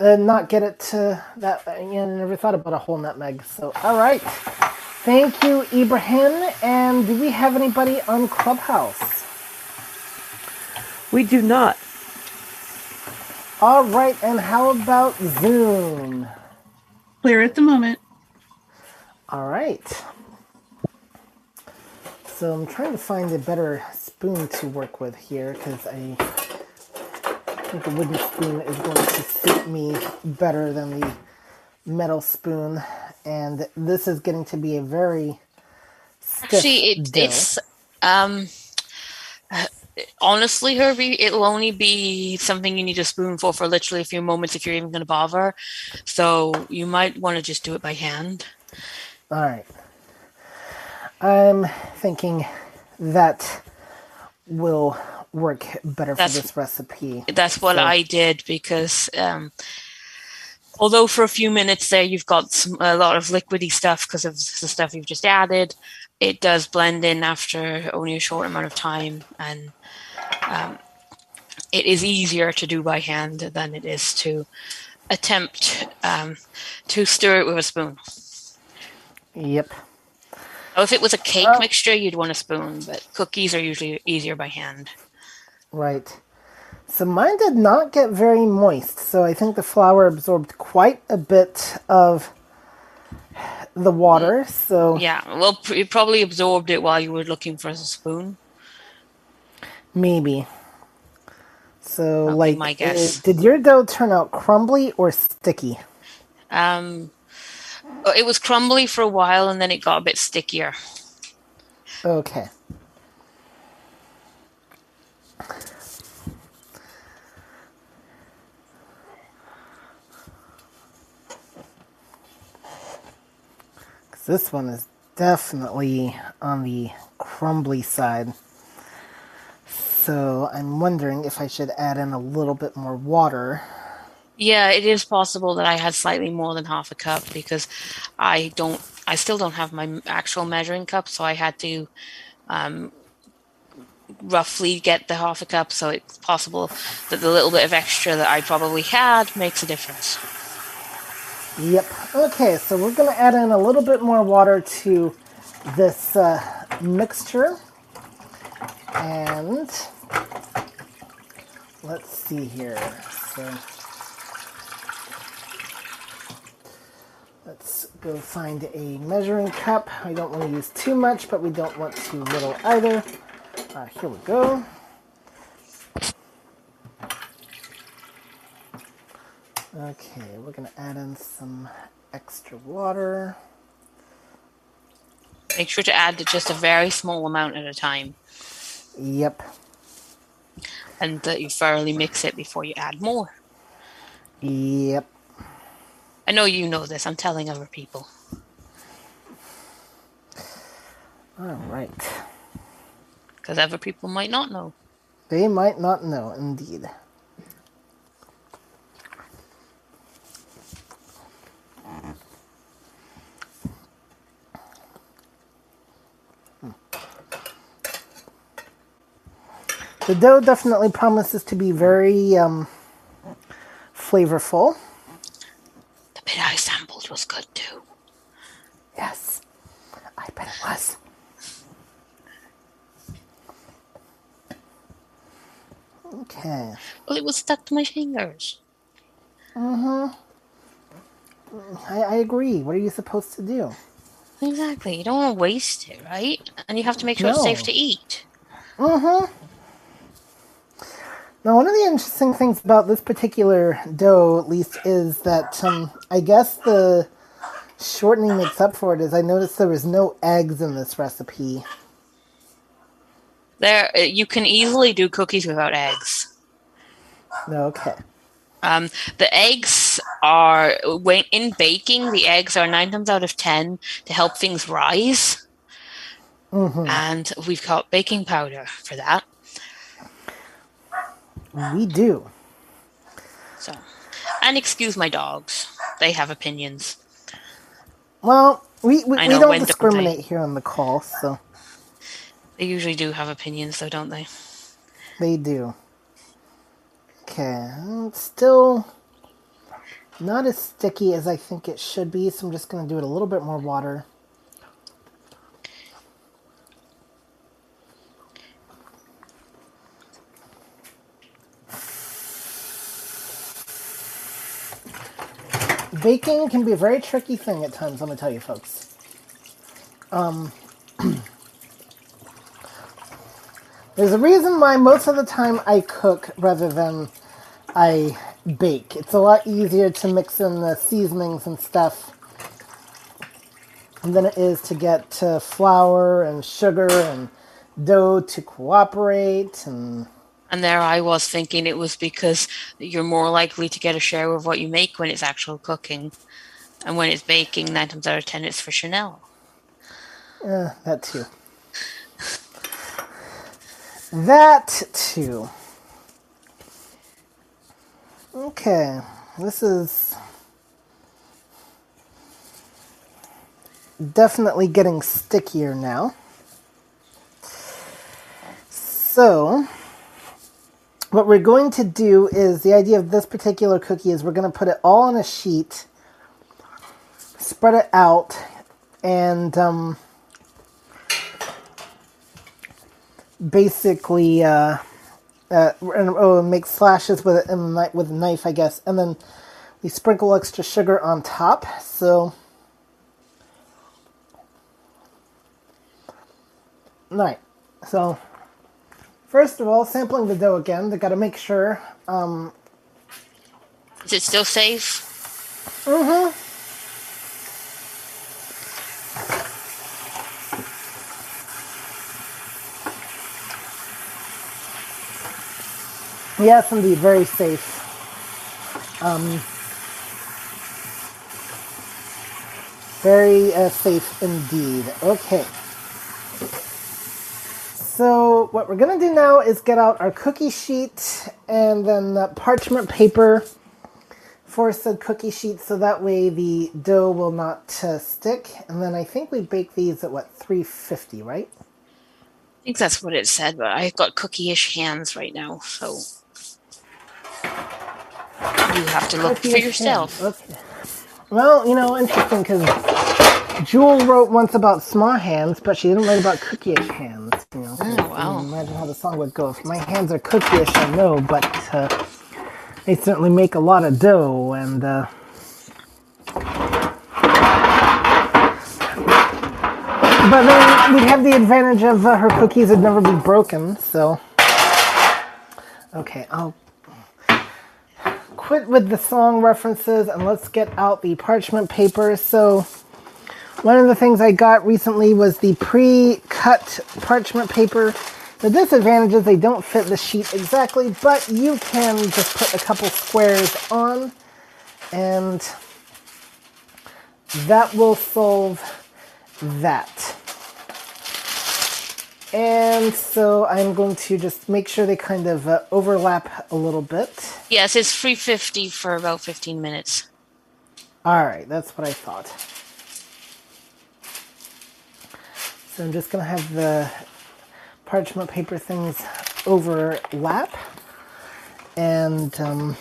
uh, not get it to that. I never thought about a whole nutmeg. So, all right, thank you, Ibrahim. And do we have anybody on Clubhouse? We do not. All right, and how about Zoom? Clear at the moment. All right. So I'm trying to find a better spoon to work with here because I think the wooden spoon is going to suit me better than the metal spoon. And this is getting to be a very stiff Actually, it, dough. it's um, honestly, Herbie, it'll only be something you need a spoon for for literally a few moments if you're even going to bother. So you might want to just do it by hand. All right. I'm thinking that will work better That's- for this recipe. That's what So- I did because um, although for a few minutes there you've got some, a lot of liquidy stuff because of the stuff you've just added, it does blend in after only a short amount of time, and um, it is easier to do by hand than it is to attempt um, to stir it with a spoon. Yep. Now, if it was a cake Oh. mixture, you'd want a spoon, but cookies are usually easier by hand. Right. So mine did not get very moist, so I think the flour absorbed quite a bit of the water. So Yeah, well, you probably absorbed it while you were looking for a spoon. maybe. So That'd be like, my uh, guess. did your dough turn out crumbly or sticky? Um, it was crumbly for a while, and then it got a bit stickier. Okay. Because this one is definitely on the crumbly side. So I'm wondering if I should add in a little bit more water. Yeah, it is possible that I had slightly more than half a cup because I don't, I still don't have my actual measuring cup, so I had to um, roughly get the half a cup. So it's possible that the little bit of extra that I probably had makes a difference. Yep. Okay, so we're going to add in a little bit more water to this uh, mixture. And let's see here. So let's go find a measuring cup. I don't want to use too much, but we don't want too little either. Uh, here we go. Okay, we're going to add in some extra water. Make sure to add just a very small amount at a time, Yep. and that you thoroughly mix it before you add more. Yep. I know you know this. I'm telling other people. All right. because other people might not know. They might not know, indeed. The dough definitely promises to be very um, flavorful. The bit I sampled was good too. Yes, I bet it was. Okay. Well, it was stuck to my fingers. I, I agree. What are you supposed to do? Exactly. You don't want to waste it, right? And you have to make sure it's safe to eat. Now, one of the interesting things about this particular dough, at least, is that um, I guess the shortening makes up for it. Is I noticed there was no eggs in this recipe. There, uh, you can easily do cookies without eggs. Okay. Um, the eggs are when in baking. The eggs are nine times out of ten to help things rise, and we've got baking powder for that. We do. So, and excuse my dogs; they have opinions. Well, we we, we know don't discriminate here on the call, so They usually do have opinions, though, don't they? they do. Okay, still not as sticky as I think it should be, so I'm just going to do it a little bit more water. Baking can be a very tricky thing at times, let me tell you folks. Um, [CLEARS THROAT] there's a reason why most of the time I cook rather than I bake. It's a lot easier to mix in the seasonings and stuff than it is to get uh, flour and sugar and dough to cooperate and And there I was thinking it was because you're more likely to get a share of what you make when it's actual cooking. And when it's baking, nine times out of ten, it's for Chanel. Uh, that too. That too. Okay, this is definitely getting stickier now. So, what we're going to do is the idea of this particular cookie is we're going to put it all on a sheet, spread it out, and um, basically uh, uh, oh, make slashes with it with a knife, I guess, and then we sprinkle extra sugar on top. So, right. So, first of all, sampling the dough again. They got to make sure. Um, Is it still safe? Mm-hmm. Yes, indeed, very safe. Um, very uh, safe indeed. Okay. So what we're gonna do now is get out our cookie sheet and then the parchment paper for said cookie sheet, so that way the dough will not uh, stick. And then I think we bake these at what 350, right? I think that's what it said, but I've got cookie-ish hands right now, so you have to look for yourself. Okay. Well, you know, interesting because Jewel wrote once about small hands, but she didn't write about cookie-ish hands. You know, oh, wow. imagine how the song would go. If my hands are cookie-ish, I know, but uh, they certainly make a lot of dough, and uh, but then we'd have the advantage of uh, her cookies would never be broken. So, okay, I'll quit with the song references and let's get out the parchment paper. So, one of the things I got recently was the pre cut parchment paper. The disadvantage is they don't fit the sheet exactly, but you can just put a couple squares on and that will solve that. And so I'm going to just make sure they kind of uh, overlap a little bit. Yes, it's 350 for about 15 minutes. All right, that's what I thought. So I'm just going to have the parchment paper things overlap. And um,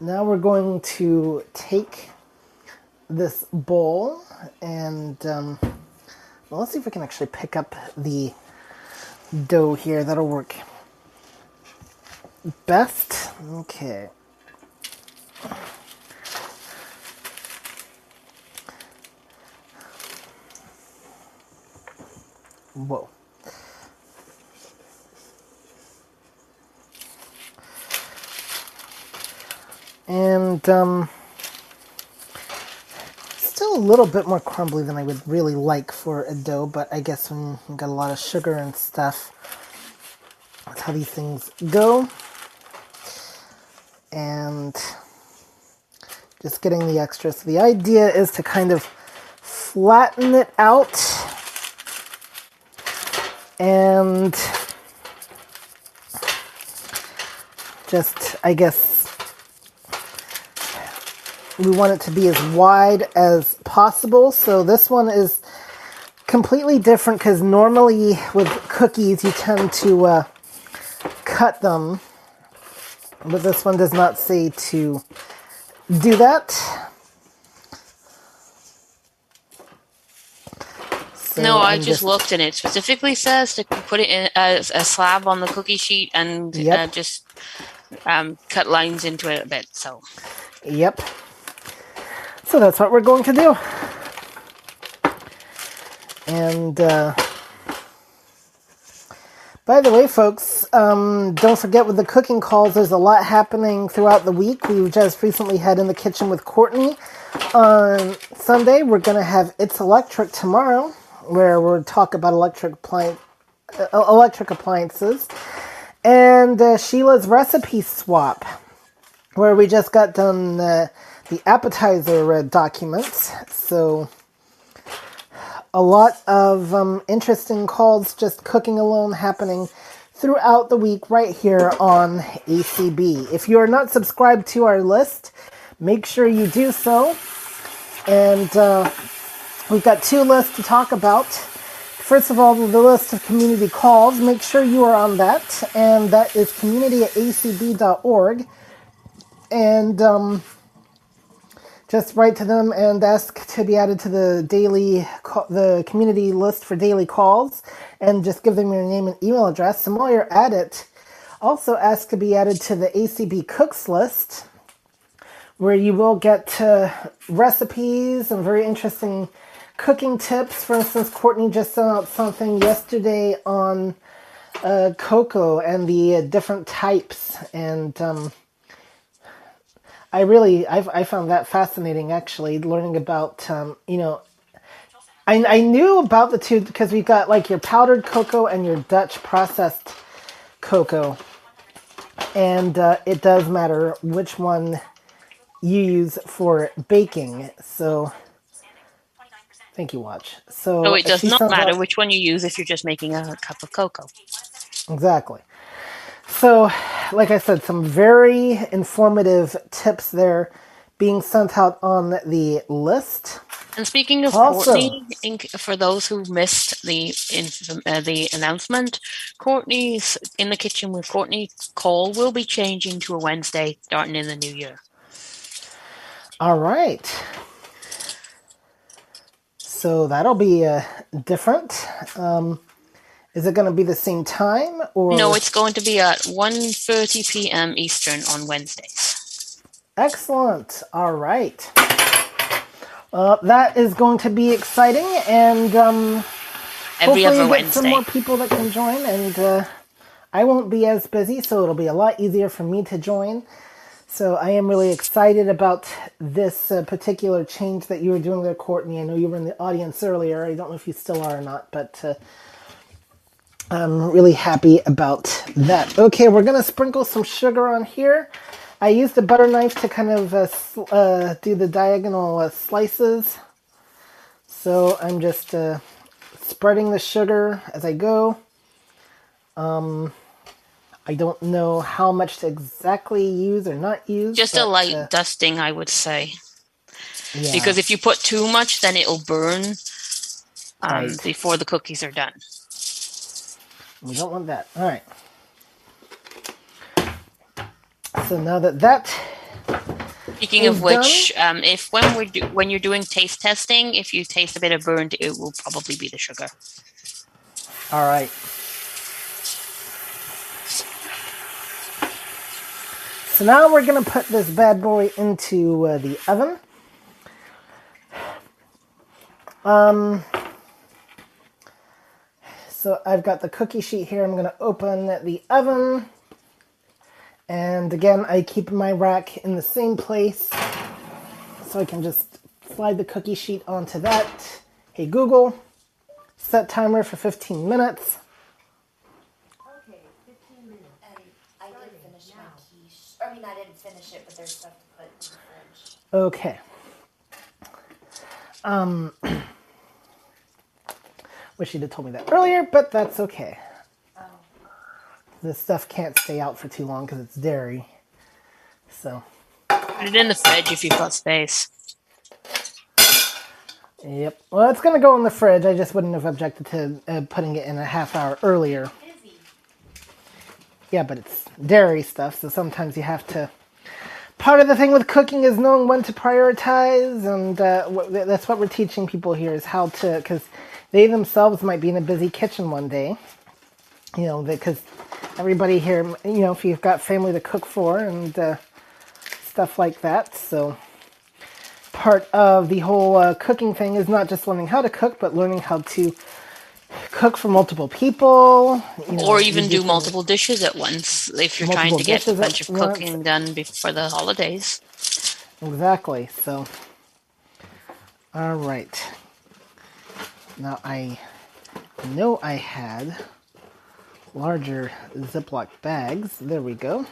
now we're going to take this bowl and um, well, let's see if we can actually pick up the dough here. That'll work best. Okay. Whoa. And um, still a little bit more crumbly than I would really like for a dough, but I guess when you've got a lot of sugar and stuff, that's how these things go. And just getting the extra. So the idea is to kind of flatten it out and just, I guess, we want it to be as wide as possible. So this one is completely different because normally with cookies you tend to uh, cut them, but this one does not say to do that. So no, I just, just, looked and it specifically says to put it in as a slab on the cookie sheet and yep. uh, just um, cut lines into it a bit. So, yep. So that's what we're going to do. And uh, by the way, folks, um, don't forget with the cooking calls, there's a lot happening throughout the week. We just recently had in the kitchen with Courtney on Sunday. We're going to have It's Electric tomorrow, where we'll talk about electric appliance, uh, electric appliances, and uh, Sheila's recipe swap, where we just got done uh, the appetizer uh, documents. So a lot of um, interesting calls just cooking alone happening throughout the week right here on ACB. If you are not subscribed to our list, make sure you do so. And uh, we've got two lists to talk about. First of all, the list of community calls. Make sure you are on that, and that is community at acb.org. And um, just write to them and ask to be added to the daily the community list for daily calls and just give them your name and email address and while you're at it also ask to be added to the acb cooks list where you will get uh, recipes and very interesting cooking tips. For instance courtney just sent out something yesterday on uh, cocoa and the uh, different types. And um, I really I, I found that fascinating actually learning about um, you know I, I knew about the two because we've got like your powdered cocoa and your Dutch processed cocoa. And uh, it does matter which one you use for baking. So thank you watch so So it does not matter out- which one you use if you're just making a cup of cocoa. Exactly. So, like I said, some very informative tips there being sent out on the list. And speaking of Also- Courtney, for those who missed the uh, the announcement, Courtney's in the kitchen with Courtney call will be changing to a Wednesday starting in the new year. All right. So that'll be uh, different. Um, is it going to be the same time or No, it's going to be at 1.30 p.m. Eastern on Wednesdays. excellent? All right. Uh, that is going to be exciting, and um, Every hopefully you get some more people that can join, and uh, I won't be as busy, so it'll be a lot easier for me to join. So I am really excited about this uh, particular change that you were doing there, Courtney. I know you were in the audience earlier. I don't know if you still are or not, but uh, I'm really happy about that. Okay, we're gonna sprinkle some sugar on here. I used a butter knife to kind of uh, uh, do the diagonal uh, slices. So I'm just uh, spreading the sugar as I go. Um, I don't know how much to exactly use or not use. Just a light uh, dusting, I would say. yeah. Because if you put too much, then it'll burn um, Right. before the cookies are done. We don't want that. All right. So now that that Speaking of which, um, if when we're do- when you're doing taste testing, if you taste a bit of burnt, it will probably be the sugar. all right. So now we're gonna put this bad boy into uh, the oven. Um. So I've got the cookie sheet here. I'm gonna open the oven. And again, I keep my rack in the same place so I can just slide the cookie sheet onto that. Hey Google, set timer for 15 minutes. Okay, 15 minutes. And I did finish my quiche. I mean, I didn't finish it, but there's stuff to put in the fridge. Okay. Um, [CLEARS THROAT] wish you'd have told me that earlier, but that's okay. This stuff can't stay out for too long because it's dairy. So, Put it in the fridge if you've got space. yep. Well, it's going to go in the fridge. I just wouldn't have objected to uh, putting it in a half hour earlier. Busy. Yeah, but it's dairy stuff, so sometimes you have to. Part of the thing with cooking is knowing when to prioritize, and uh, that's what we're teaching people here is how to, because they themselves might be in a busy kitchen one day. You know, because everybody here, you know, if you've got family to cook for and uh, stuff like that, so part of the whole uh, cooking thing is not just learning how to cook, but learning how to cook for multiple people, you know, or even do multiple dishes at once if you're trying to get a bunch of once. cooking done before the holidays. Exactly. So, all right. Now I know I had larger Ziploc bags. There we go.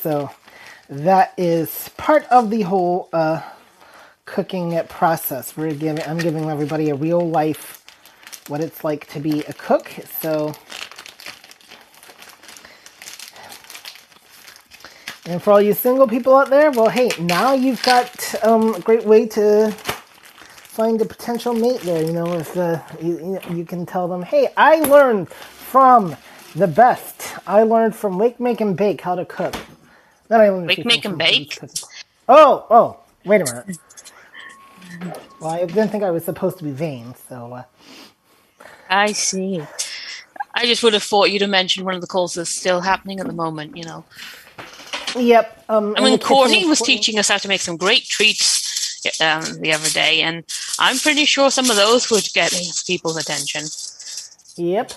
So that is part of the whole uh, cooking process. We're giving, I'm giving everybody a real life what it's like to be a cook. So, and for all you single people out there, well, hey, now you've got um, a great way to find a potential mate there. You know, if uh, you, you can tell them, hey, I learned from the best. I learned from Wake, Make, and Bake how to cook. Then I learned Wake, Make, and Bake? cooking. Oh, oh, wait a minute. Well, I didn't think I was supposed to be vain, so. Uh, I see. I just would have thought you'd have mentioned one of the calls that's still happening at the moment, you know. Yep. Um, I mean, Courtney was teaching us how to make some great treats um, the other day, and I'm pretty sure some of those would get people's attention. Yep.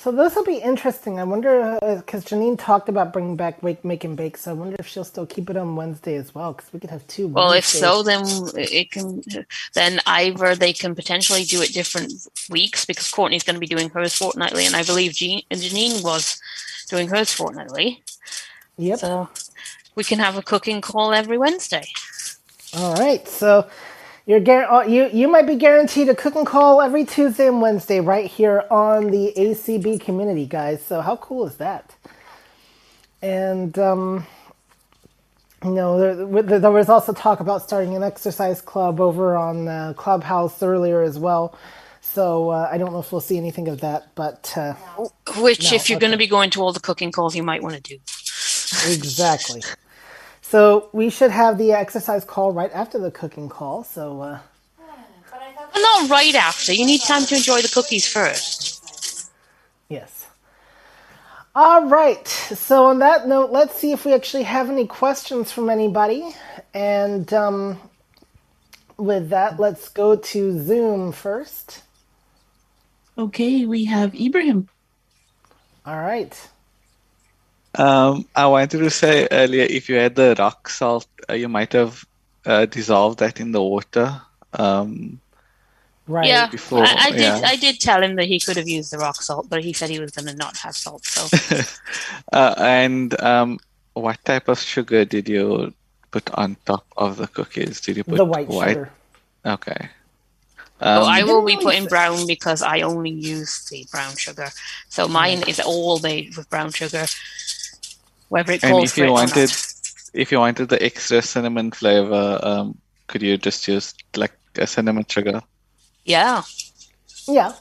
So this will be interesting. I wonder uh, because Janine talked about bringing back Wake, Make, and Bake. So I wonder if she'll still keep it on Wednesday as well, because we could have two. Well, if so, then it can. Then either they can potentially do it different weeks because Courtney's going to be doing hers fortnightly, and I believe Jean, Janine was doing hers fortnightly. Yep. So we can have a cooking call every Wednesday. All right. So you're guar- uh, you you might be guaranteed a cooking call every Tuesday and Wednesday right here on the ACB community, guys. So how cool is that? And um, you know, there, there was also talk about starting an exercise club over on uh, Clubhouse earlier as well. So uh, I don't know if we'll see anything of that, but uh, Which, No, if you're going to be going to all the cooking calls, you might want to do. exactly. So we should have the exercise call right after the cooking call. So. Uh, But I thought But not right after. You need time to enjoy the cookies first. Yes. All right. So on that note, let's see if we actually have any questions from anybody. And um, with that, let's go to Zoom first. Okay, we have Ibrahim. All right. Um, I wanted to say earlier, if you had the rock salt, uh, you might have uh, dissolved that in the water. Um, Right. Yeah, Before, I, I did. yeah. I did tell him that he could have used the rock salt, but he said he was going to not have salt. So [LAUGHS] uh, and um, what type of sugar did you put on top of the cookies? Did you put The white, sugar. Okay. Oh, Um, I will be didn't putting brown because I only use the brown sugar. So mine is all made with brown sugar, whether it and calls if you wanted, if you wanted the extra cinnamon flavor, um, could you just use like a cinnamon sugar? Yeah. Yeah.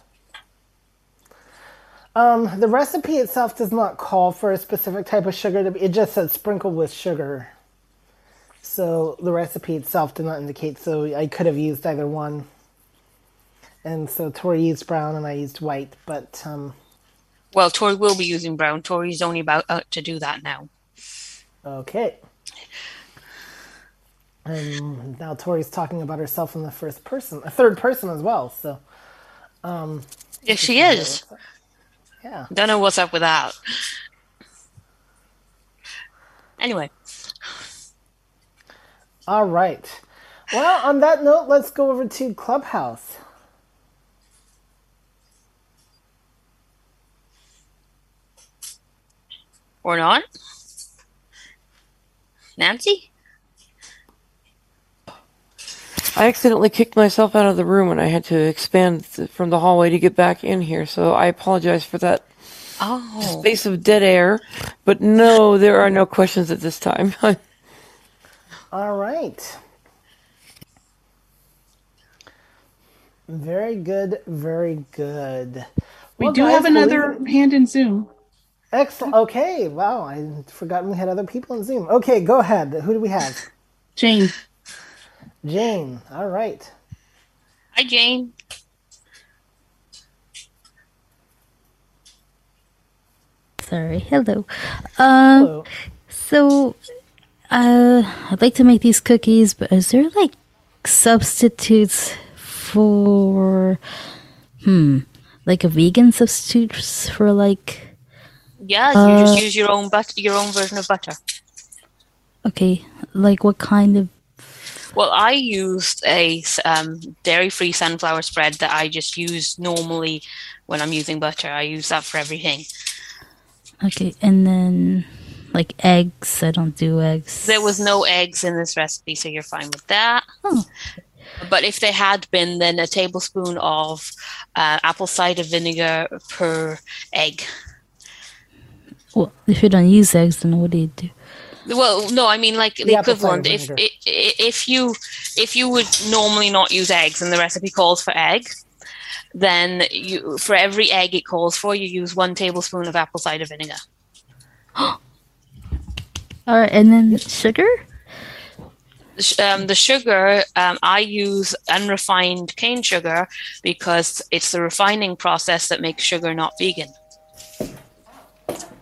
Um, the recipe itself does not call for a specific type of sugar. To be, it just says sprinkle with sugar. So the recipe itself did not indicate. So I could have used either one. And so Tori used brown and I used white. But um, Well, Tori will be using brown. Tori's only about uh, to do that now. okay. And now Tori's talking about herself in the first person, a third person as well. So um, yeah, she is. yeah. Don't know what's up with that. Anyway, All right. Well, on that note, let's go over to Clubhouse. Or not. Nancy? I accidentally kicked myself out of the room and I had to expand from the hallway to get back in here, so I apologize for that Oh, space of dead air. But no, there are no questions at this time. [LAUGHS] All right. Very good, very good. We Well, do guys, have another hand in Zoom. Excellent. Okay. Wow. I forgot we had other people in Zoom. Okay, go ahead. Who do we have? Jane. Jane. All right. hi Jane. Sorry. Hello. Um, Hello. so, uh, I'd like to make these cookies, but is there like substitutes for, hmm, like a vegan substitute for like, Yeah, you just use your own but your own version of butter. okay, like what kind of Well, I used a um, dairy-free sunflower spread that I just use normally when I'm using butter. I use that for everything. Okay, and then like eggs. I don't do eggs. There was no eggs in this recipe, so you're fine with that. Oh. But if there had been, then a tablespoon of uh, apple cider vinegar per egg. Well, if you don't use eggs, then what do you do? Well, no, I mean like the The equivalent. If vinegar. i- i- if you if you would normally not use eggs, and the recipe calls for egg, then you for every egg it calls for, you use one tablespoon of apple cider vinegar. [GASPS] All right, and then sugar. Um, the sugar, um, I use unrefined cane sugar because it's the refining process that makes sugar not vegan.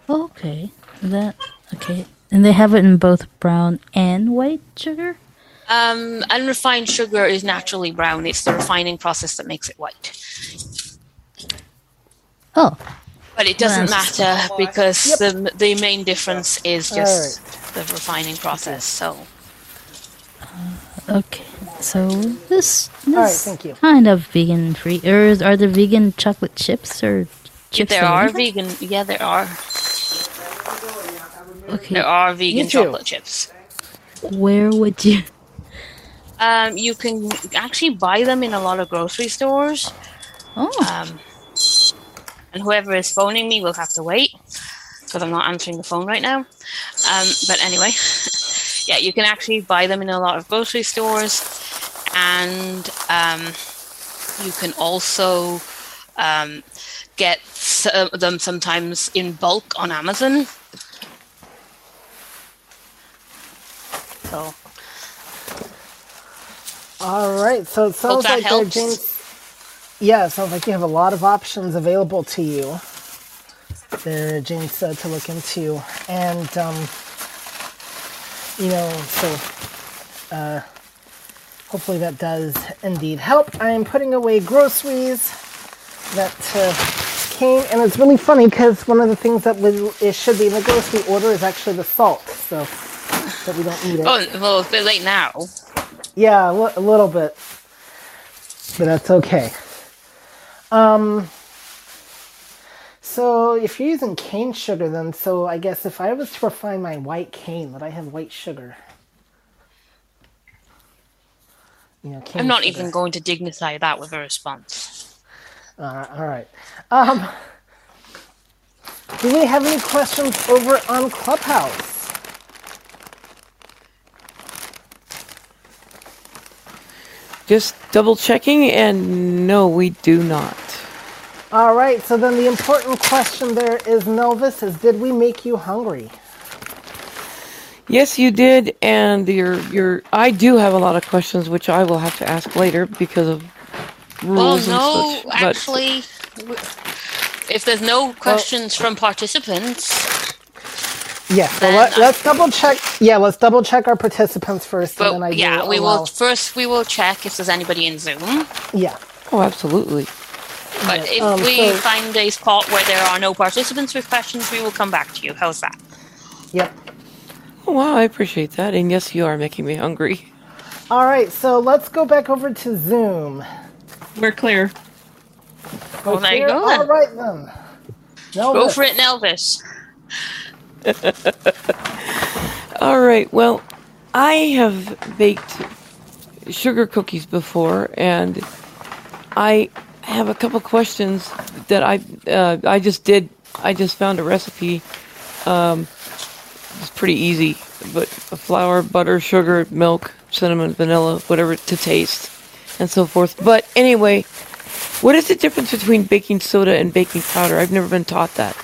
Okay, that okay, and they have it in both brown and white sugar. Um, unrefined sugar is naturally brown. It's the refining process that makes it white. Oh, But it doesn't Nice. matter because the the main difference is just the refining process. So okay. So this, this All right, thank you. kind of vegan free, or is, are the vegan chocolate chips or chips? there are vegan. Yeah, there are. Okay, There are vegan chocolate chips. where would you? Um, you can actually buy them in a lot of grocery stores. Oh, Um, and whoever is phoning me will have to wait because I'm not answering the phone right now. Um, but anyway, [LAUGHS] yeah, you can actually buy them in a lot of grocery stores, and um, you can also um, get uh, them sometimes in bulk on Amazon. So All right, so it sounds like helps. James. Yeah, it sounds like you have a lot of options available to you there, James, uh, to look into, and um, you know, so uh, hopefully that does indeed help. I am putting away groceries that uh, came, and it's really funny because one of the things that was, it should be in the grocery order is actually the salt, so that we don't need it. oh well, it's a bit late now. Yeah, a little bit. But that's okay. Um so if you're using cane sugar then so I guess if I was to refine my white cane, would I have white sugar? You know, cane I'm not sugar. even going to dignify that with a response. Uh, all right. Um, do we have any questions over on Clubhouse? Just double checking, and no, we do not. All right. So then the important question there is, Nelvis, is did we make you hungry? Yes, you did, and your your I do have a lot of questions, which I will have to ask later because of Well, no, and such. Actually, w- if there's no questions from participants, Yeah, So let, I- let's double check. Yeah, let's double check our participants first, and then I but yeah, will we will first we will check if there's anybody in Zoom. Yeah. oh, absolutely. But if um, we so- find a spot where there are no participants with questions, we will come back to you. How's that? Yep. Oh, wow, I appreciate that, and yes, you are making me hungry. All right. So let's go back over to Zoom. We're clear. Well, there you Here- go then. All right then. No, Go for it, Elvis. [LAUGHS] All right. Well, I have baked sugar cookies before, and I have a couple questions that I uh, I just did. I just found a recipe. Um, it's pretty easy, but flour, butter, sugar, milk, cinnamon, vanilla, whatever to taste, and so forth. But anyway, what is the difference between baking soda and baking powder? I've never been taught that.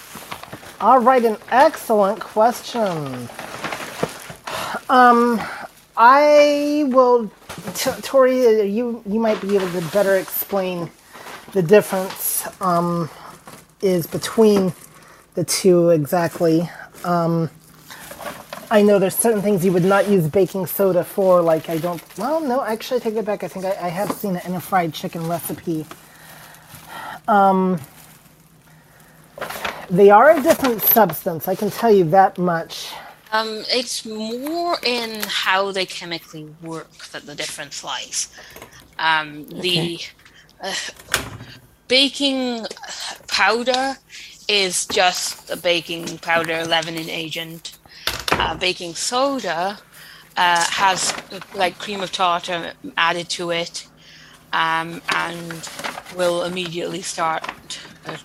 All right, an excellent question. Um, I will, T- Tori, uh, you you might be able to better explain the difference um, is between the two exactly. Um, I know there's certain things you would not use baking soda for, like I don't. Well, no, actually, I take it back. I think I, I have seen it in a fried chicken recipe. Um, They are a different substance, I can tell you that much. Um, it's more in how they chemically work that the difference lies. Um, The uh, baking powder is just a baking powder leavening agent. Uh, baking soda uh, has like cream of tartar added to it um, and will immediately start uh,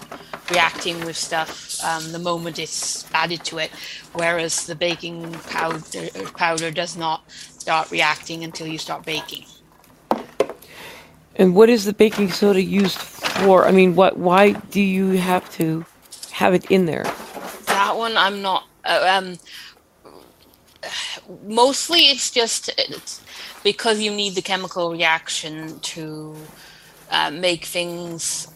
reacting with stuff um, the moment it's added to it, whereas the baking powder powder does not start reacting until you start baking. And what is the baking soda used for? I mean, what? Why do you have to have it in there? That one I'm not. Uh, um, mostly it's just it's because you need the chemical reaction to uh, make things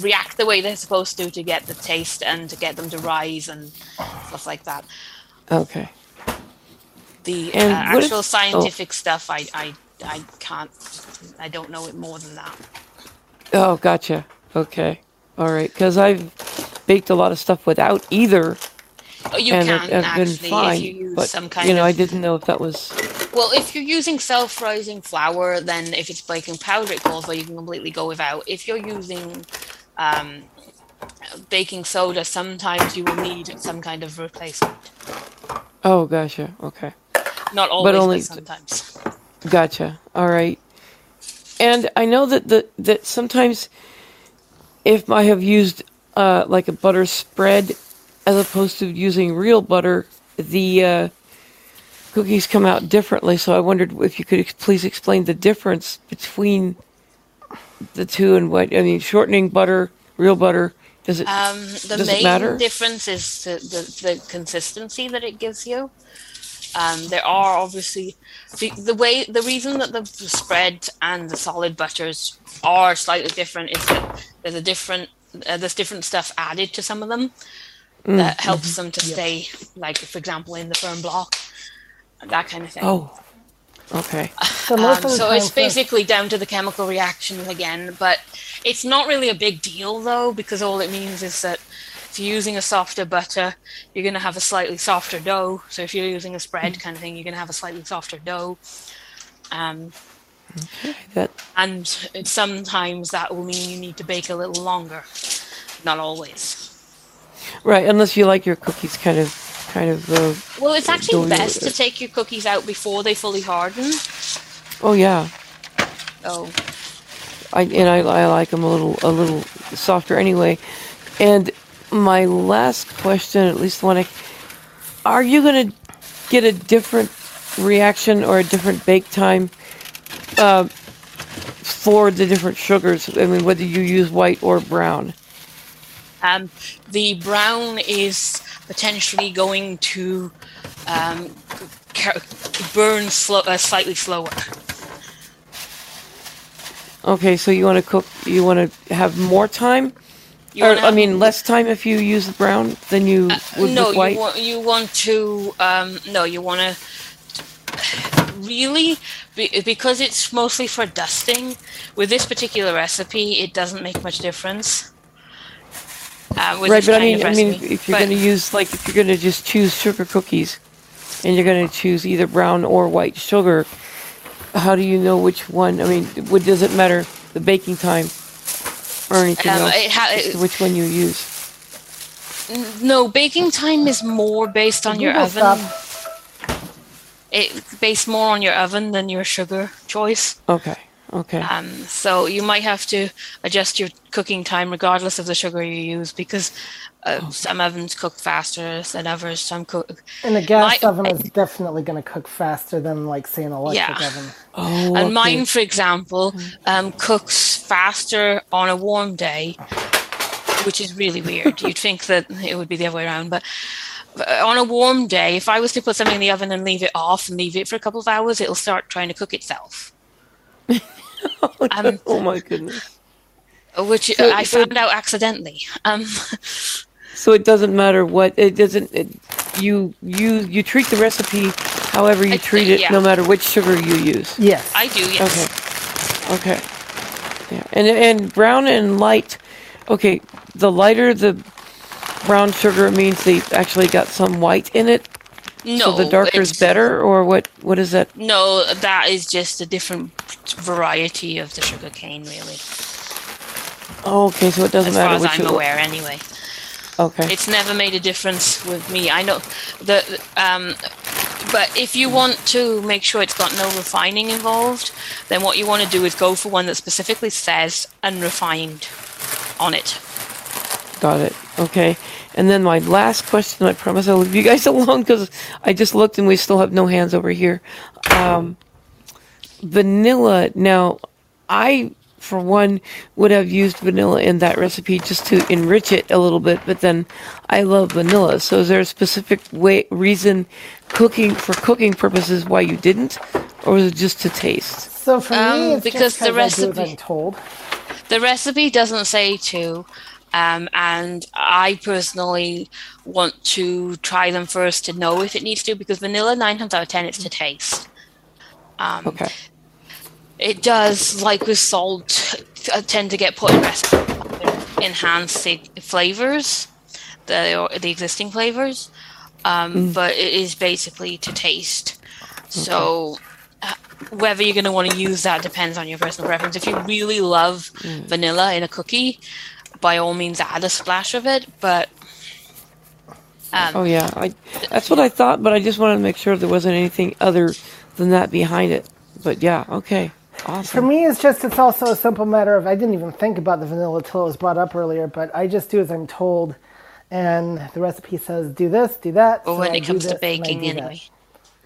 react the way they're supposed to to get the taste and to get them to rise and stuff like that. Okay. The uh, what if- actual oh. scientific stuff, I, I, I can't. I don't know it more than that. Oh, gotcha. Okay. All right. Because I've baked a lot of stuff without either, Oh, you and can it, actually fine. if you use but some kind you know, of I didn't know if that was. Well, if you're using self-rising flour, then if it's baking powder, it calls, but you can completely go without. If you're using um, baking soda, sometimes you will need some kind of replacement. Oh, gotcha. Okay. Not always, but, only- sometimes. Gotcha. All right. And I know that the that sometimes if I have used uh, like a butter spread as opposed to using real butter, the uh, cookies come out differently. So I wondered if you could ex- please explain the difference between the two and what I mean. Shortening butter, real butter. Does it? Um, the does it main matter? difference is the, the, the consistency that it gives you. Um, there are obviously the, the way the reason that the spread and the solid butters are slightly different is that there's a different uh, there's different stuff added to some of them Mm, that helps them to stay like for example in the firm block that kind of thing. oh. Okay. So most Um, of the so time, it's for- basically down to the chemical reaction again, but it's not really a big deal though, because all it means is that if you're using a softer butter, you're going to have a slightly softer dough. So if you're using a spread kind of thing, you're going to have a slightly softer dough. Um, That and sometimes that will mean you need to bake a little longer. Not always. Right. Unless you like your cookies kind of kind of. Uh, Well, it's actually best to take your cookies out before they fully harden. oh yeah. Oh, I and I, I like them a little a little softer anyway. And my last question, at least one I, are you going to get a different reaction or a different bake time uh, for the different sugars? I mean, whether you use white or brown. Um, the brown is potentially going to um, burn slow, uh, slightly slower. Okay, so you want to cook? You want to have more time, or I mean, less time if you use the brown than you would no, with white. you want you want to um, no, you want to really be, because it's mostly for dusting. With this particular recipe, it doesn't make much difference. Uh, with right, this but I mean, of I mean, if you're going to use like if you're going to just choose sugar cookies, and you're going to choose either brown or white sugar, how do you know which one? I mean, what does it matter the baking time or anything Um, else? it ha- as which one you use? No, baking time is more based on your oven. stop. It's based more on your oven than your sugar choice. Okay, okay, Um, so you might have to adjust your cooking time regardless of the sugar you use because uh, some ovens cook faster than others. Some cook. And a gas My- oven is definitely going to cook faster than, like, say, an electric Yeah. oven. oh, And okay. mine, for example, um, cooks faster on a warm day, which is really weird. You'd think that it would be the other way around, but uh, on a warm day, if I was to put something in the oven and leave it off and leave it for a couple of hours, it'll start trying to cook itself. [LAUGHS] [LAUGHS] um, oh my goodness! which So- I so- found out accidentally. Um, [LAUGHS] So it doesn't matter what it doesn't. It, you you you treat the recipe however you I- treat it, yeah. no matter which sugar you use. Yes. I do, yes. Okay. Okay. Yeah. And and brown and light. Okay. The lighter the brown sugar means they actually got some white in it. No, so the darker is better, or what? What is that? No, that is just a different variety of the sugar cane, really. Oh, okay, so it doesn't matter. As far as I'm aware, anyway. Okay. It's never made a difference with me. I know the um, but if you want to make sure it's got no refining involved, then what you want to do is go for one that specifically says unrefined on it. Got it. Okay. And then my last question, I promise I'll leave you guys [LAUGHS] alone because I just looked and we still have no hands over here. Um, vanilla. Now, I, for one, would have used vanilla in that recipe just to enrich it a little bit, but then I love vanilla. So is there a specific way, reason cooking, for cooking purposes, why you didn't? Or was it just to taste? So for Um, me, it's because just the 'cause I do as recipe- I'm told. The recipe doesn't say to, um, and I personally want to try them first to know if it needs to, because vanilla nine times out of ten it's to taste. Um, Okay. It does, like with salt, uh, tend to get put in recipes to enhance the flavors, the the existing flavors, um, but it is basically to taste. So uh, whether you're going to want to use that depends on your personal preference. If you really love vanilla in a cookie, by all means add a splash of it. But um, Oh yeah, I, that's what I thought, but I just wanted to make sure there wasn't anything other than that behind it. But yeah, okay, awesome. For me, it's just it's also a simple matter of I didn't even think about the vanilla till it was brought up earlier, but I just do as I'm told, and the recipe says do this, do that. But so when I it comes to this, and baking, do that. anyway.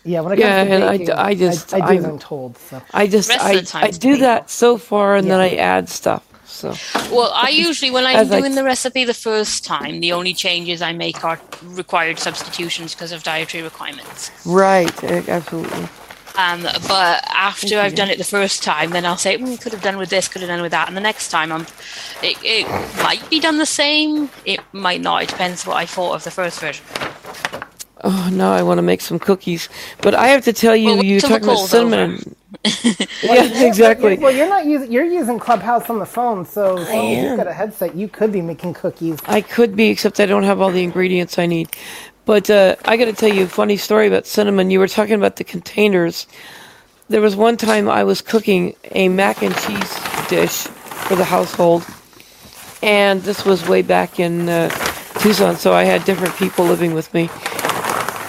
Yeah, when it Yeah, comes to and I baking, d- I just- I, do as I'm- I'm told. So I just I I it's do that so far, and then I add stuff. So Well, I usually, when I'm As I- doing the recipe the first time, the only changes I make are required substitutions because of dietary requirements. right, absolutely. Um, but after I've done it the first time, then I'll say, mm, could have done with this, could have done with that. And the next time, I'm, it, it might be done the same, it might not. It depends what I thought of the first version. Oh, now I want to make some cookies, but I have to tell you, Well, you talking about cinnamon. [LAUGHS] yeah, exactly. Well, you're not using you're using Clubhouse on the phone, so as long you've got a headset, you could be making cookies. I could be, except I don't have all the ingredients I need. But uh, I got to tell you a funny story about cinnamon. You were talking about the containers. There was one time I was cooking a mac and cheese dish for the household, and this was way back in uh, Tucson, so I had different people living with me.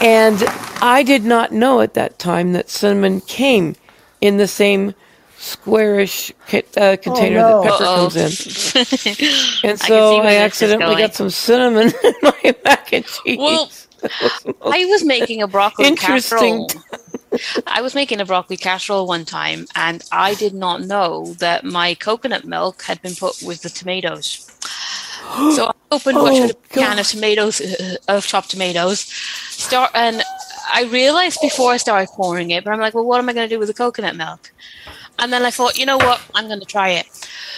And I did not know at that time that cinnamon came in the same squarish ca- uh, container no. that pepper Uh-oh. comes in. [LAUGHS] And I can see so where I, accidentally got some cinnamon [LAUGHS] in my mac and cheese. Well, I was making a broccoli Interesting. casserole. I was making a broccoli casserole one time, and I did not know that my coconut milk had been put with the tomatoes. So I opened what [GASPS] Oh, should a can of tomatoes, [LAUGHS] uh, of chopped tomatoes. Start and I realized before I started pouring it, but I'm like, well, what am I going to do with the coconut milk? And then I thought, you know what? I'm going to try it.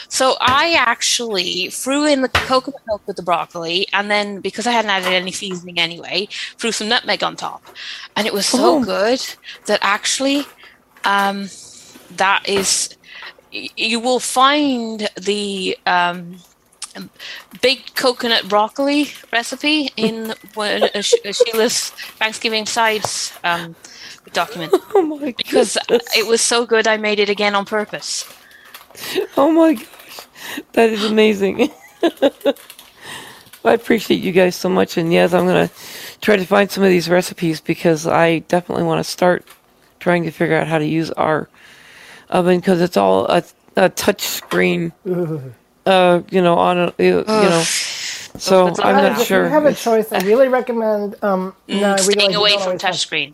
So I actually threw in the coconut milk with the broccoli, and then because I hadn't added any seasoning anyway, threw some nutmeg on top, and it was so Oh. good that actually, um, that is, you will find the um, baked coconut broccoli recipe in one of Sheila's Thanksgiving sides um, document [LAUGHS] oh my because it was so good. I made it again on purpose. Oh my gosh. That is amazing. [LAUGHS] I appreciate you guys so much. And yes, I'm going to try to find some of these recipes because I definitely want to start trying to figure out how to use our oven because it's all a, a touch screen, [LAUGHS] uh, you know, on a, you, you know. So That's I'm not Guys, if sure. you have a choice, I really recommend. Um, no, I realize Mm, Staying you away from always touchscreen.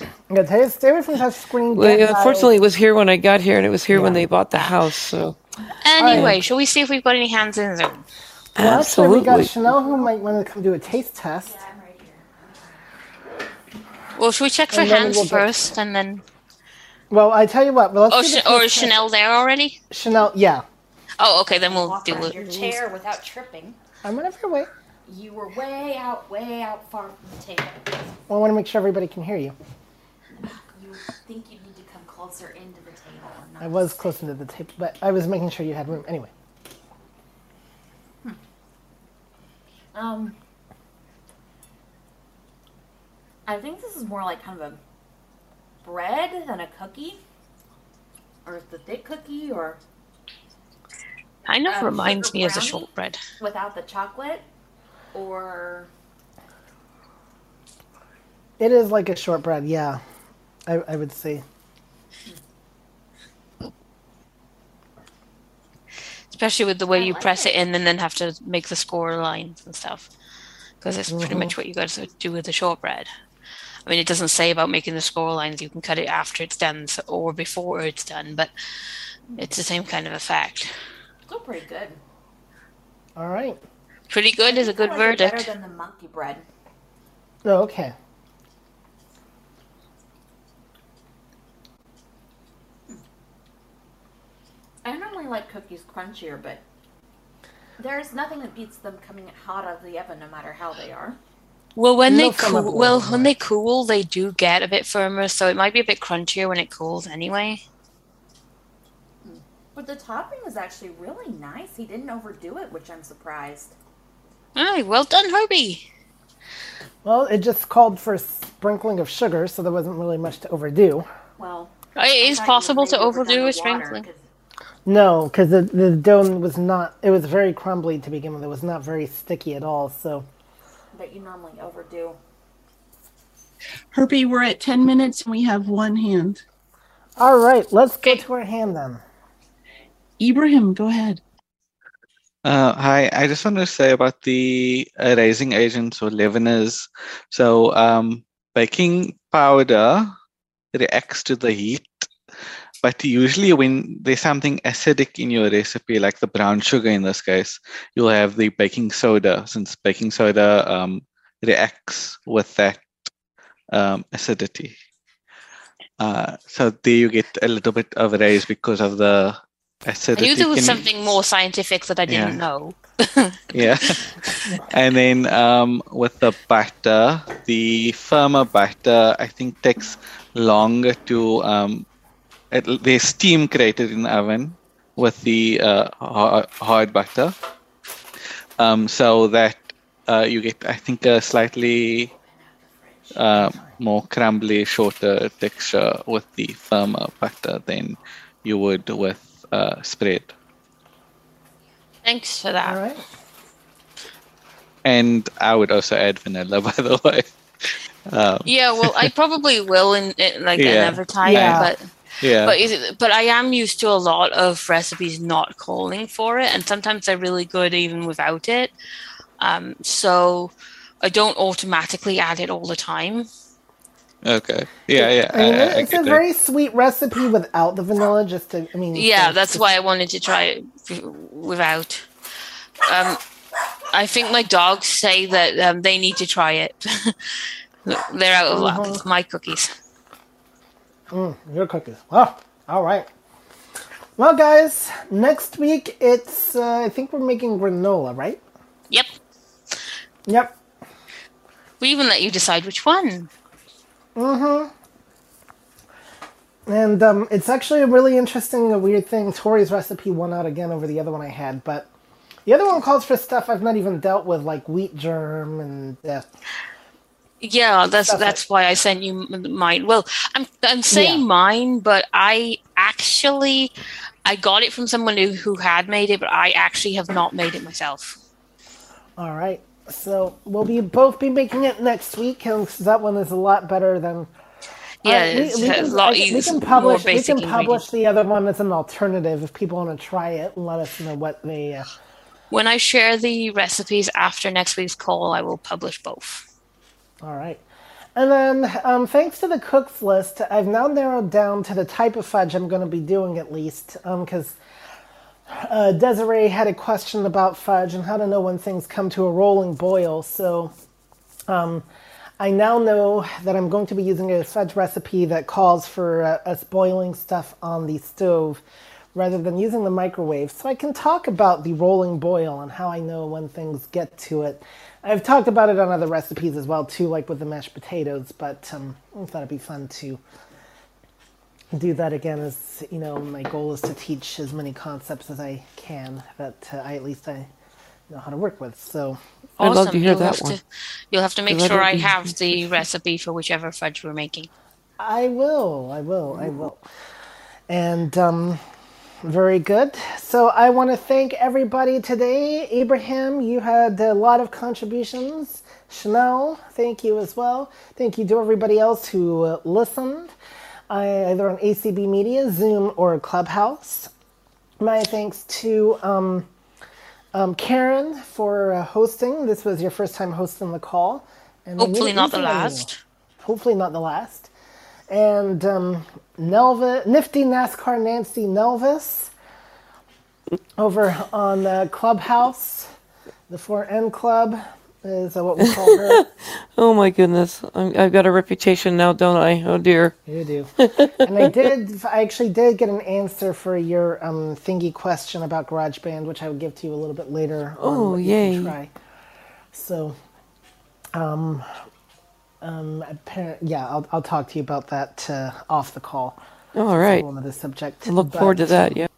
I'm gonna tell stay away from touchscreen. Well, get unfortunately, it was here when I got here, and it was here when they bought the house. So Anyway, shall we see if we've got any hands in Zoom? Well, actually, we got Chanel who might want to come do a taste test. I'm right here. Well, should we check for And hands we'll get- first, and then? Well, I tell you what. Well, let's Oh, do Ch- or is. Chanel there already? Chanel, yeah. Oh, okay. Then we'll Walk do around your it. chair without tripping. I'm gonna have wait. You were way out, way out far from the table. Well, I want to make sure everybody can hear you. You think you need to come closer into the table. and not I was stay- close to the table, but I was making sure you had room. Anyway, Um, I think this is more like kind of a bread than a cookie, or it's the thick cookie, or Kind of Um, reminds me of the brownie? shortbread. without the chocolate, or It is like a shortbread, yeah. I, I would say. especially with the way I you like press it. it in and then have to make the score lines and stuff because it's pretty much what you got to do with the shortbread i mean it doesn't say about making the score lines you can cut it after it's done or before it's done but it's the same kind of effect still pretty good. All right. pretty good is a good like verdict Better than the monkey bread. Oh, okay. I normally like cookies crunchier, but there's nothing that beats them coming hot out of the oven, no matter how they are. well when No they cool well when they cool they do get a bit firmer so it might be a bit crunchier when it cools anyway But the topping was actually really nice. He didn't overdo it, which I'm surprised. Aye, well done herbie Well, it just called for a sprinkling of sugar, so there wasn't really much to overdo. Well, it is I thought you possible to overdo a sprinkling. sprinkling 'cause No, because the, the dough was not, it was very crumbly to begin with. It was not very sticky at all, so. But you normally overdo. Herbie, we're at 10 minutes and we have one hand. All right, let's go Okay. to our hand then. Ibrahim, go ahead. Uh, hi, I just want to say about the uh, raising agents or leaveners. So, um, baking powder reacts to the heat, but usually when there's something acidic in your recipe, like the brown sugar in this case, you'll have the baking soda, since baking soda um, reacts with that um, acidity. Uh, so there you get a little bit of a raise because of the i acidity. knew there was Can- something more scientific that i didn't Yeah. know [LAUGHS] yeah. and then um, with the batter, the firmer batter, I think takes longer to um, it, there's steam created in the oven with the uh, hard, hard batter, um, so that uh, you get I think a slightly uh, more crumbly, shorter texture with the firmer batter than you would with uh, spread. thanks for that All right. And I would also add vanilla, [LAUGHS] by the way. Um, Yeah, well, I probably will in, in like Yeah. another time, Yeah. but yeah. but is it, but I am used to a lot of recipes not calling for it, and sometimes they're really good even without it. Um, so I don't automatically add it all the time. Okay. Yeah, yeah. I mean, I, I it's a that. very sweet recipe without the vanilla, just to, I mean. Yeah, so- that's why I wanted to try it without. Um, I think my dogs say that um, they need to try it. [LAUGHS] They're out of luck. Uh-huh. It's my cookies. Mm, your cookies. Oh, all right. Well, guys, next week it's, uh, I think we're making granola, right? Yep. Yep. We even let you decide which one. And um, it's actually a really interesting, a weird thing. Tori's recipe won out again over the other one I had, but the other one calls for stuff I've not even dealt with, like wheat germ and uh, Yeah, that's Stuff that's why I sent you mine. Well, I'm I'm saying Yeah. mine, but I actually I got it from someone who, who had made it, but I actually have not made it myself. All right. So we'll be both be making it next week, because that one is a lot better than. Yeah, Uh, we- it's we, a can, I- we can publish. We can publish the other one as an alternative if people want to try it and let us know what they. Uh, When I share the recipes after next week's call, I will publish both. All right. And then, um, thanks to the cooks list, I've now narrowed down to the type of fudge I'm going to be doing at least, because uh, Desiree had a question about fudge and how to know when things come to a rolling boil. So um, I now know that I'm going to be using a fudge recipe that calls for uh, us boiling stuff on the stove rather than using the microwave. So I can talk about the rolling boil and how I know when things get to it. I've talked about it on other recipes as well too, like with the mashed potatoes. But um, I thought it'd be fun to do that again. As you know, my goal is to teach as many concepts as I can. That uh, I at least I know how to work with. So I'd love to Awesome. hear you'll that have one. To, you'll have to make 'Cause I sure don't I have the recipe for whichever fudge we're making. I will, I will, I will. And um, very good. So I want to thank everybody today. Abraham, you had a lot of contributions. Chanel, thank you as well. Thank you to everybody else who uh, listened, I, either on ACB Media, Zoom, or Clubhouse. My thanks to um, um, Karen for uh, hosting. This was your first time hosting the call. And Hopefully not the you last. hopefully not the last. And um, Nelva, nifty NASCAR Nancy Nelvis over on uh, Clubhouse, the 4N Club is that what we call her. [LAUGHS] Oh my goodness, I'm, I've got a reputation now, don't I? Oh dear. you do. And I did, I actually did get an answer for your um, thingy question about GarageBand, which I will give to you a little bit later. on Oh, can yay. Try. So, um, um, yeah, I'll, I'll talk to you about that uh, off the call. All right. on the subject. I look forward to that. Yeah.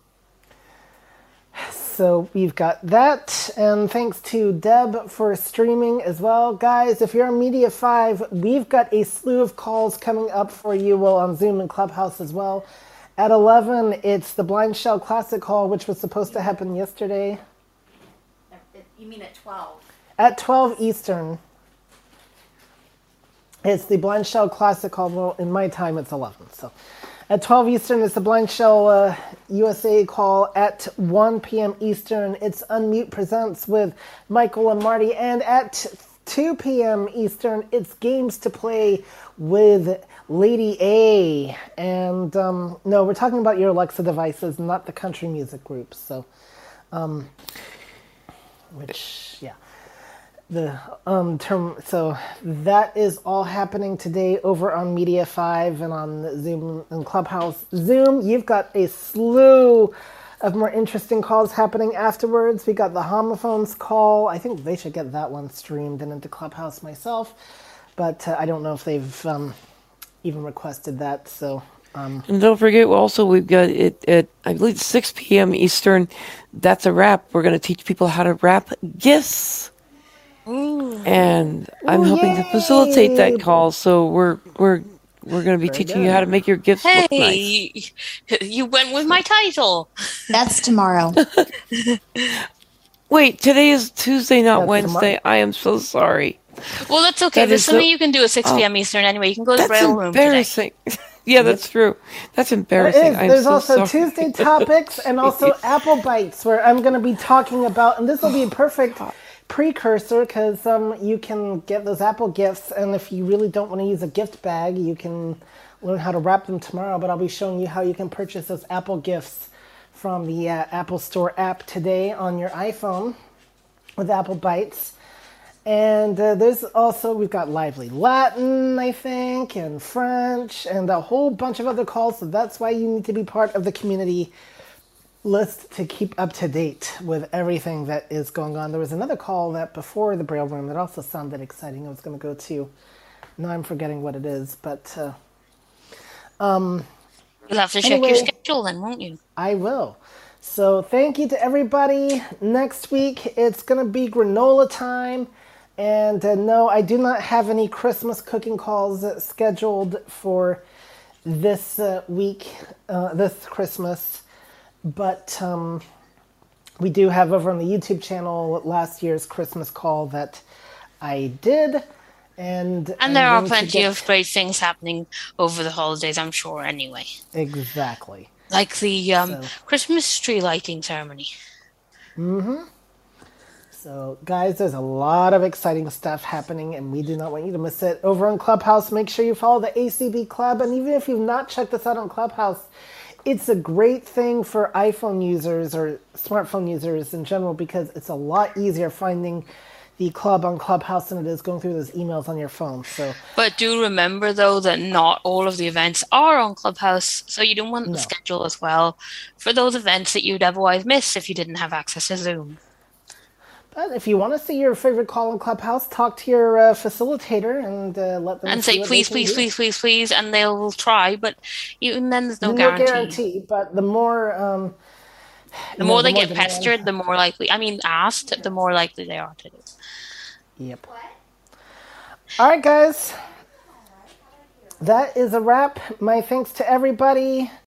So we've got that, and thanks to Deb for streaming as well. Guys, if you're on Media 5, we've got a slew of calls coming up for you well on Zoom and Clubhouse as well. At 11, it's the BlindShell Classic call, which was supposed to happen yesterday. You mean at 12? At 12 Eastern, it's the BlindShell Classic call. Well, in my time, it's 11. So at 12 Eastern, it's the BlindShell uh, USA call. At 1 p.m. Eastern, it's Unmute Presents with Michael and Marty. And at 2 p.m. Eastern, it's Games to Play with Lady A. And um, no, we're talking about your Alexa devices, not the country music groups. So, um, which, yeah the um term so that is all happening today over on media 5 and on zoom and clubhouse zoom you've got a slew of more interesting calls happening afterwards we got the homophones call i think they should get that one streamed and into clubhouse myself but uh, i don't know if they've um, even requested that so um, And don't forget, also we've got it at I believe 6 p.m. Eastern. That's a wrap. We're going to teach people how to wrap gifts. And I'm Ooh, helping to facilitate that call. So we're we're we're going to be teaching you how to make your gifts look nice. You went with my title. That's tomorrow. [LAUGHS] Wait, today is Tuesday, not That's Wednesday. I am so sorry. Well, that's okay. That There's something so- you can do at 6 Oh. p.m. Eastern anyway. You can go to the That's Braille room today. embarrassing. [LAUGHS] yeah, that's true. That's There embarrassing. is. I'm There's so also sorry. Tuesday [LAUGHS] topics and also Apple Bites, where I'm going to be talking about, and this will be a perfect oh. Precursor because um, you can get those Apple gifts, and if you really don't want to use a gift bag, you can learn how to wrap them tomorrow. But I'll be showing you how you can purchase those Apple gifts from the uh, Apple Store app today on your iPhone with Apple Bites. And uh, there's also, we've got Lively Latin, I think, and French, and a whole bunch of other calls. So that's why you need to be part of the community list to keep up to date with everything that is going on. There was another call that before the Braille Room that also sounded exciting. I was going to go to. Now I'm forgetting what it is, but uh, um, You'll have to check your schedule then, won't you? I will. So thank you to everybody. Next week it's going to be granola time. And uh, no, I do not have any Christmas cooking calls scheduled for this uh, week, uh, this Christmas. But um, we do have over on the YouTube channel last year's Christmas call that I did. And, And there are plenty get- of great things happening over the holidays, I'm sure, anyway. Exactly. Like the um, So- Christmas tree lighting ceremony. Mm hmm. So, guys, there's a lot of exciting stuff happening, and we do not want you to miss it. Over on Clubhouse, make sure you follow the ACB Club. And even if you've not checked us out on Clubhouse, it's a great thing for iPhone users or smartphone users in general because it's a lot easier finding the club on Clubhouse than it is going through those emails on your phone. So, But do remember, though, that not all of the events are on Clubhouse, so you don't want No. the schedule as well for those events that you'd otherwise miss if you didn't have access to Zoom. But if you want to see your favorite call in Clubhouse, talk to your uh, facilitator and uh, let them and say please, please, please, please, please, and they'll try. But even then, there's no, no guarantee. guarantee. But the more um, the more know, they the more get pestered, the more likely. I mean, asked, the more likely they are to do. Yep. All right, guys. That is a wrap. My thanks to everybody.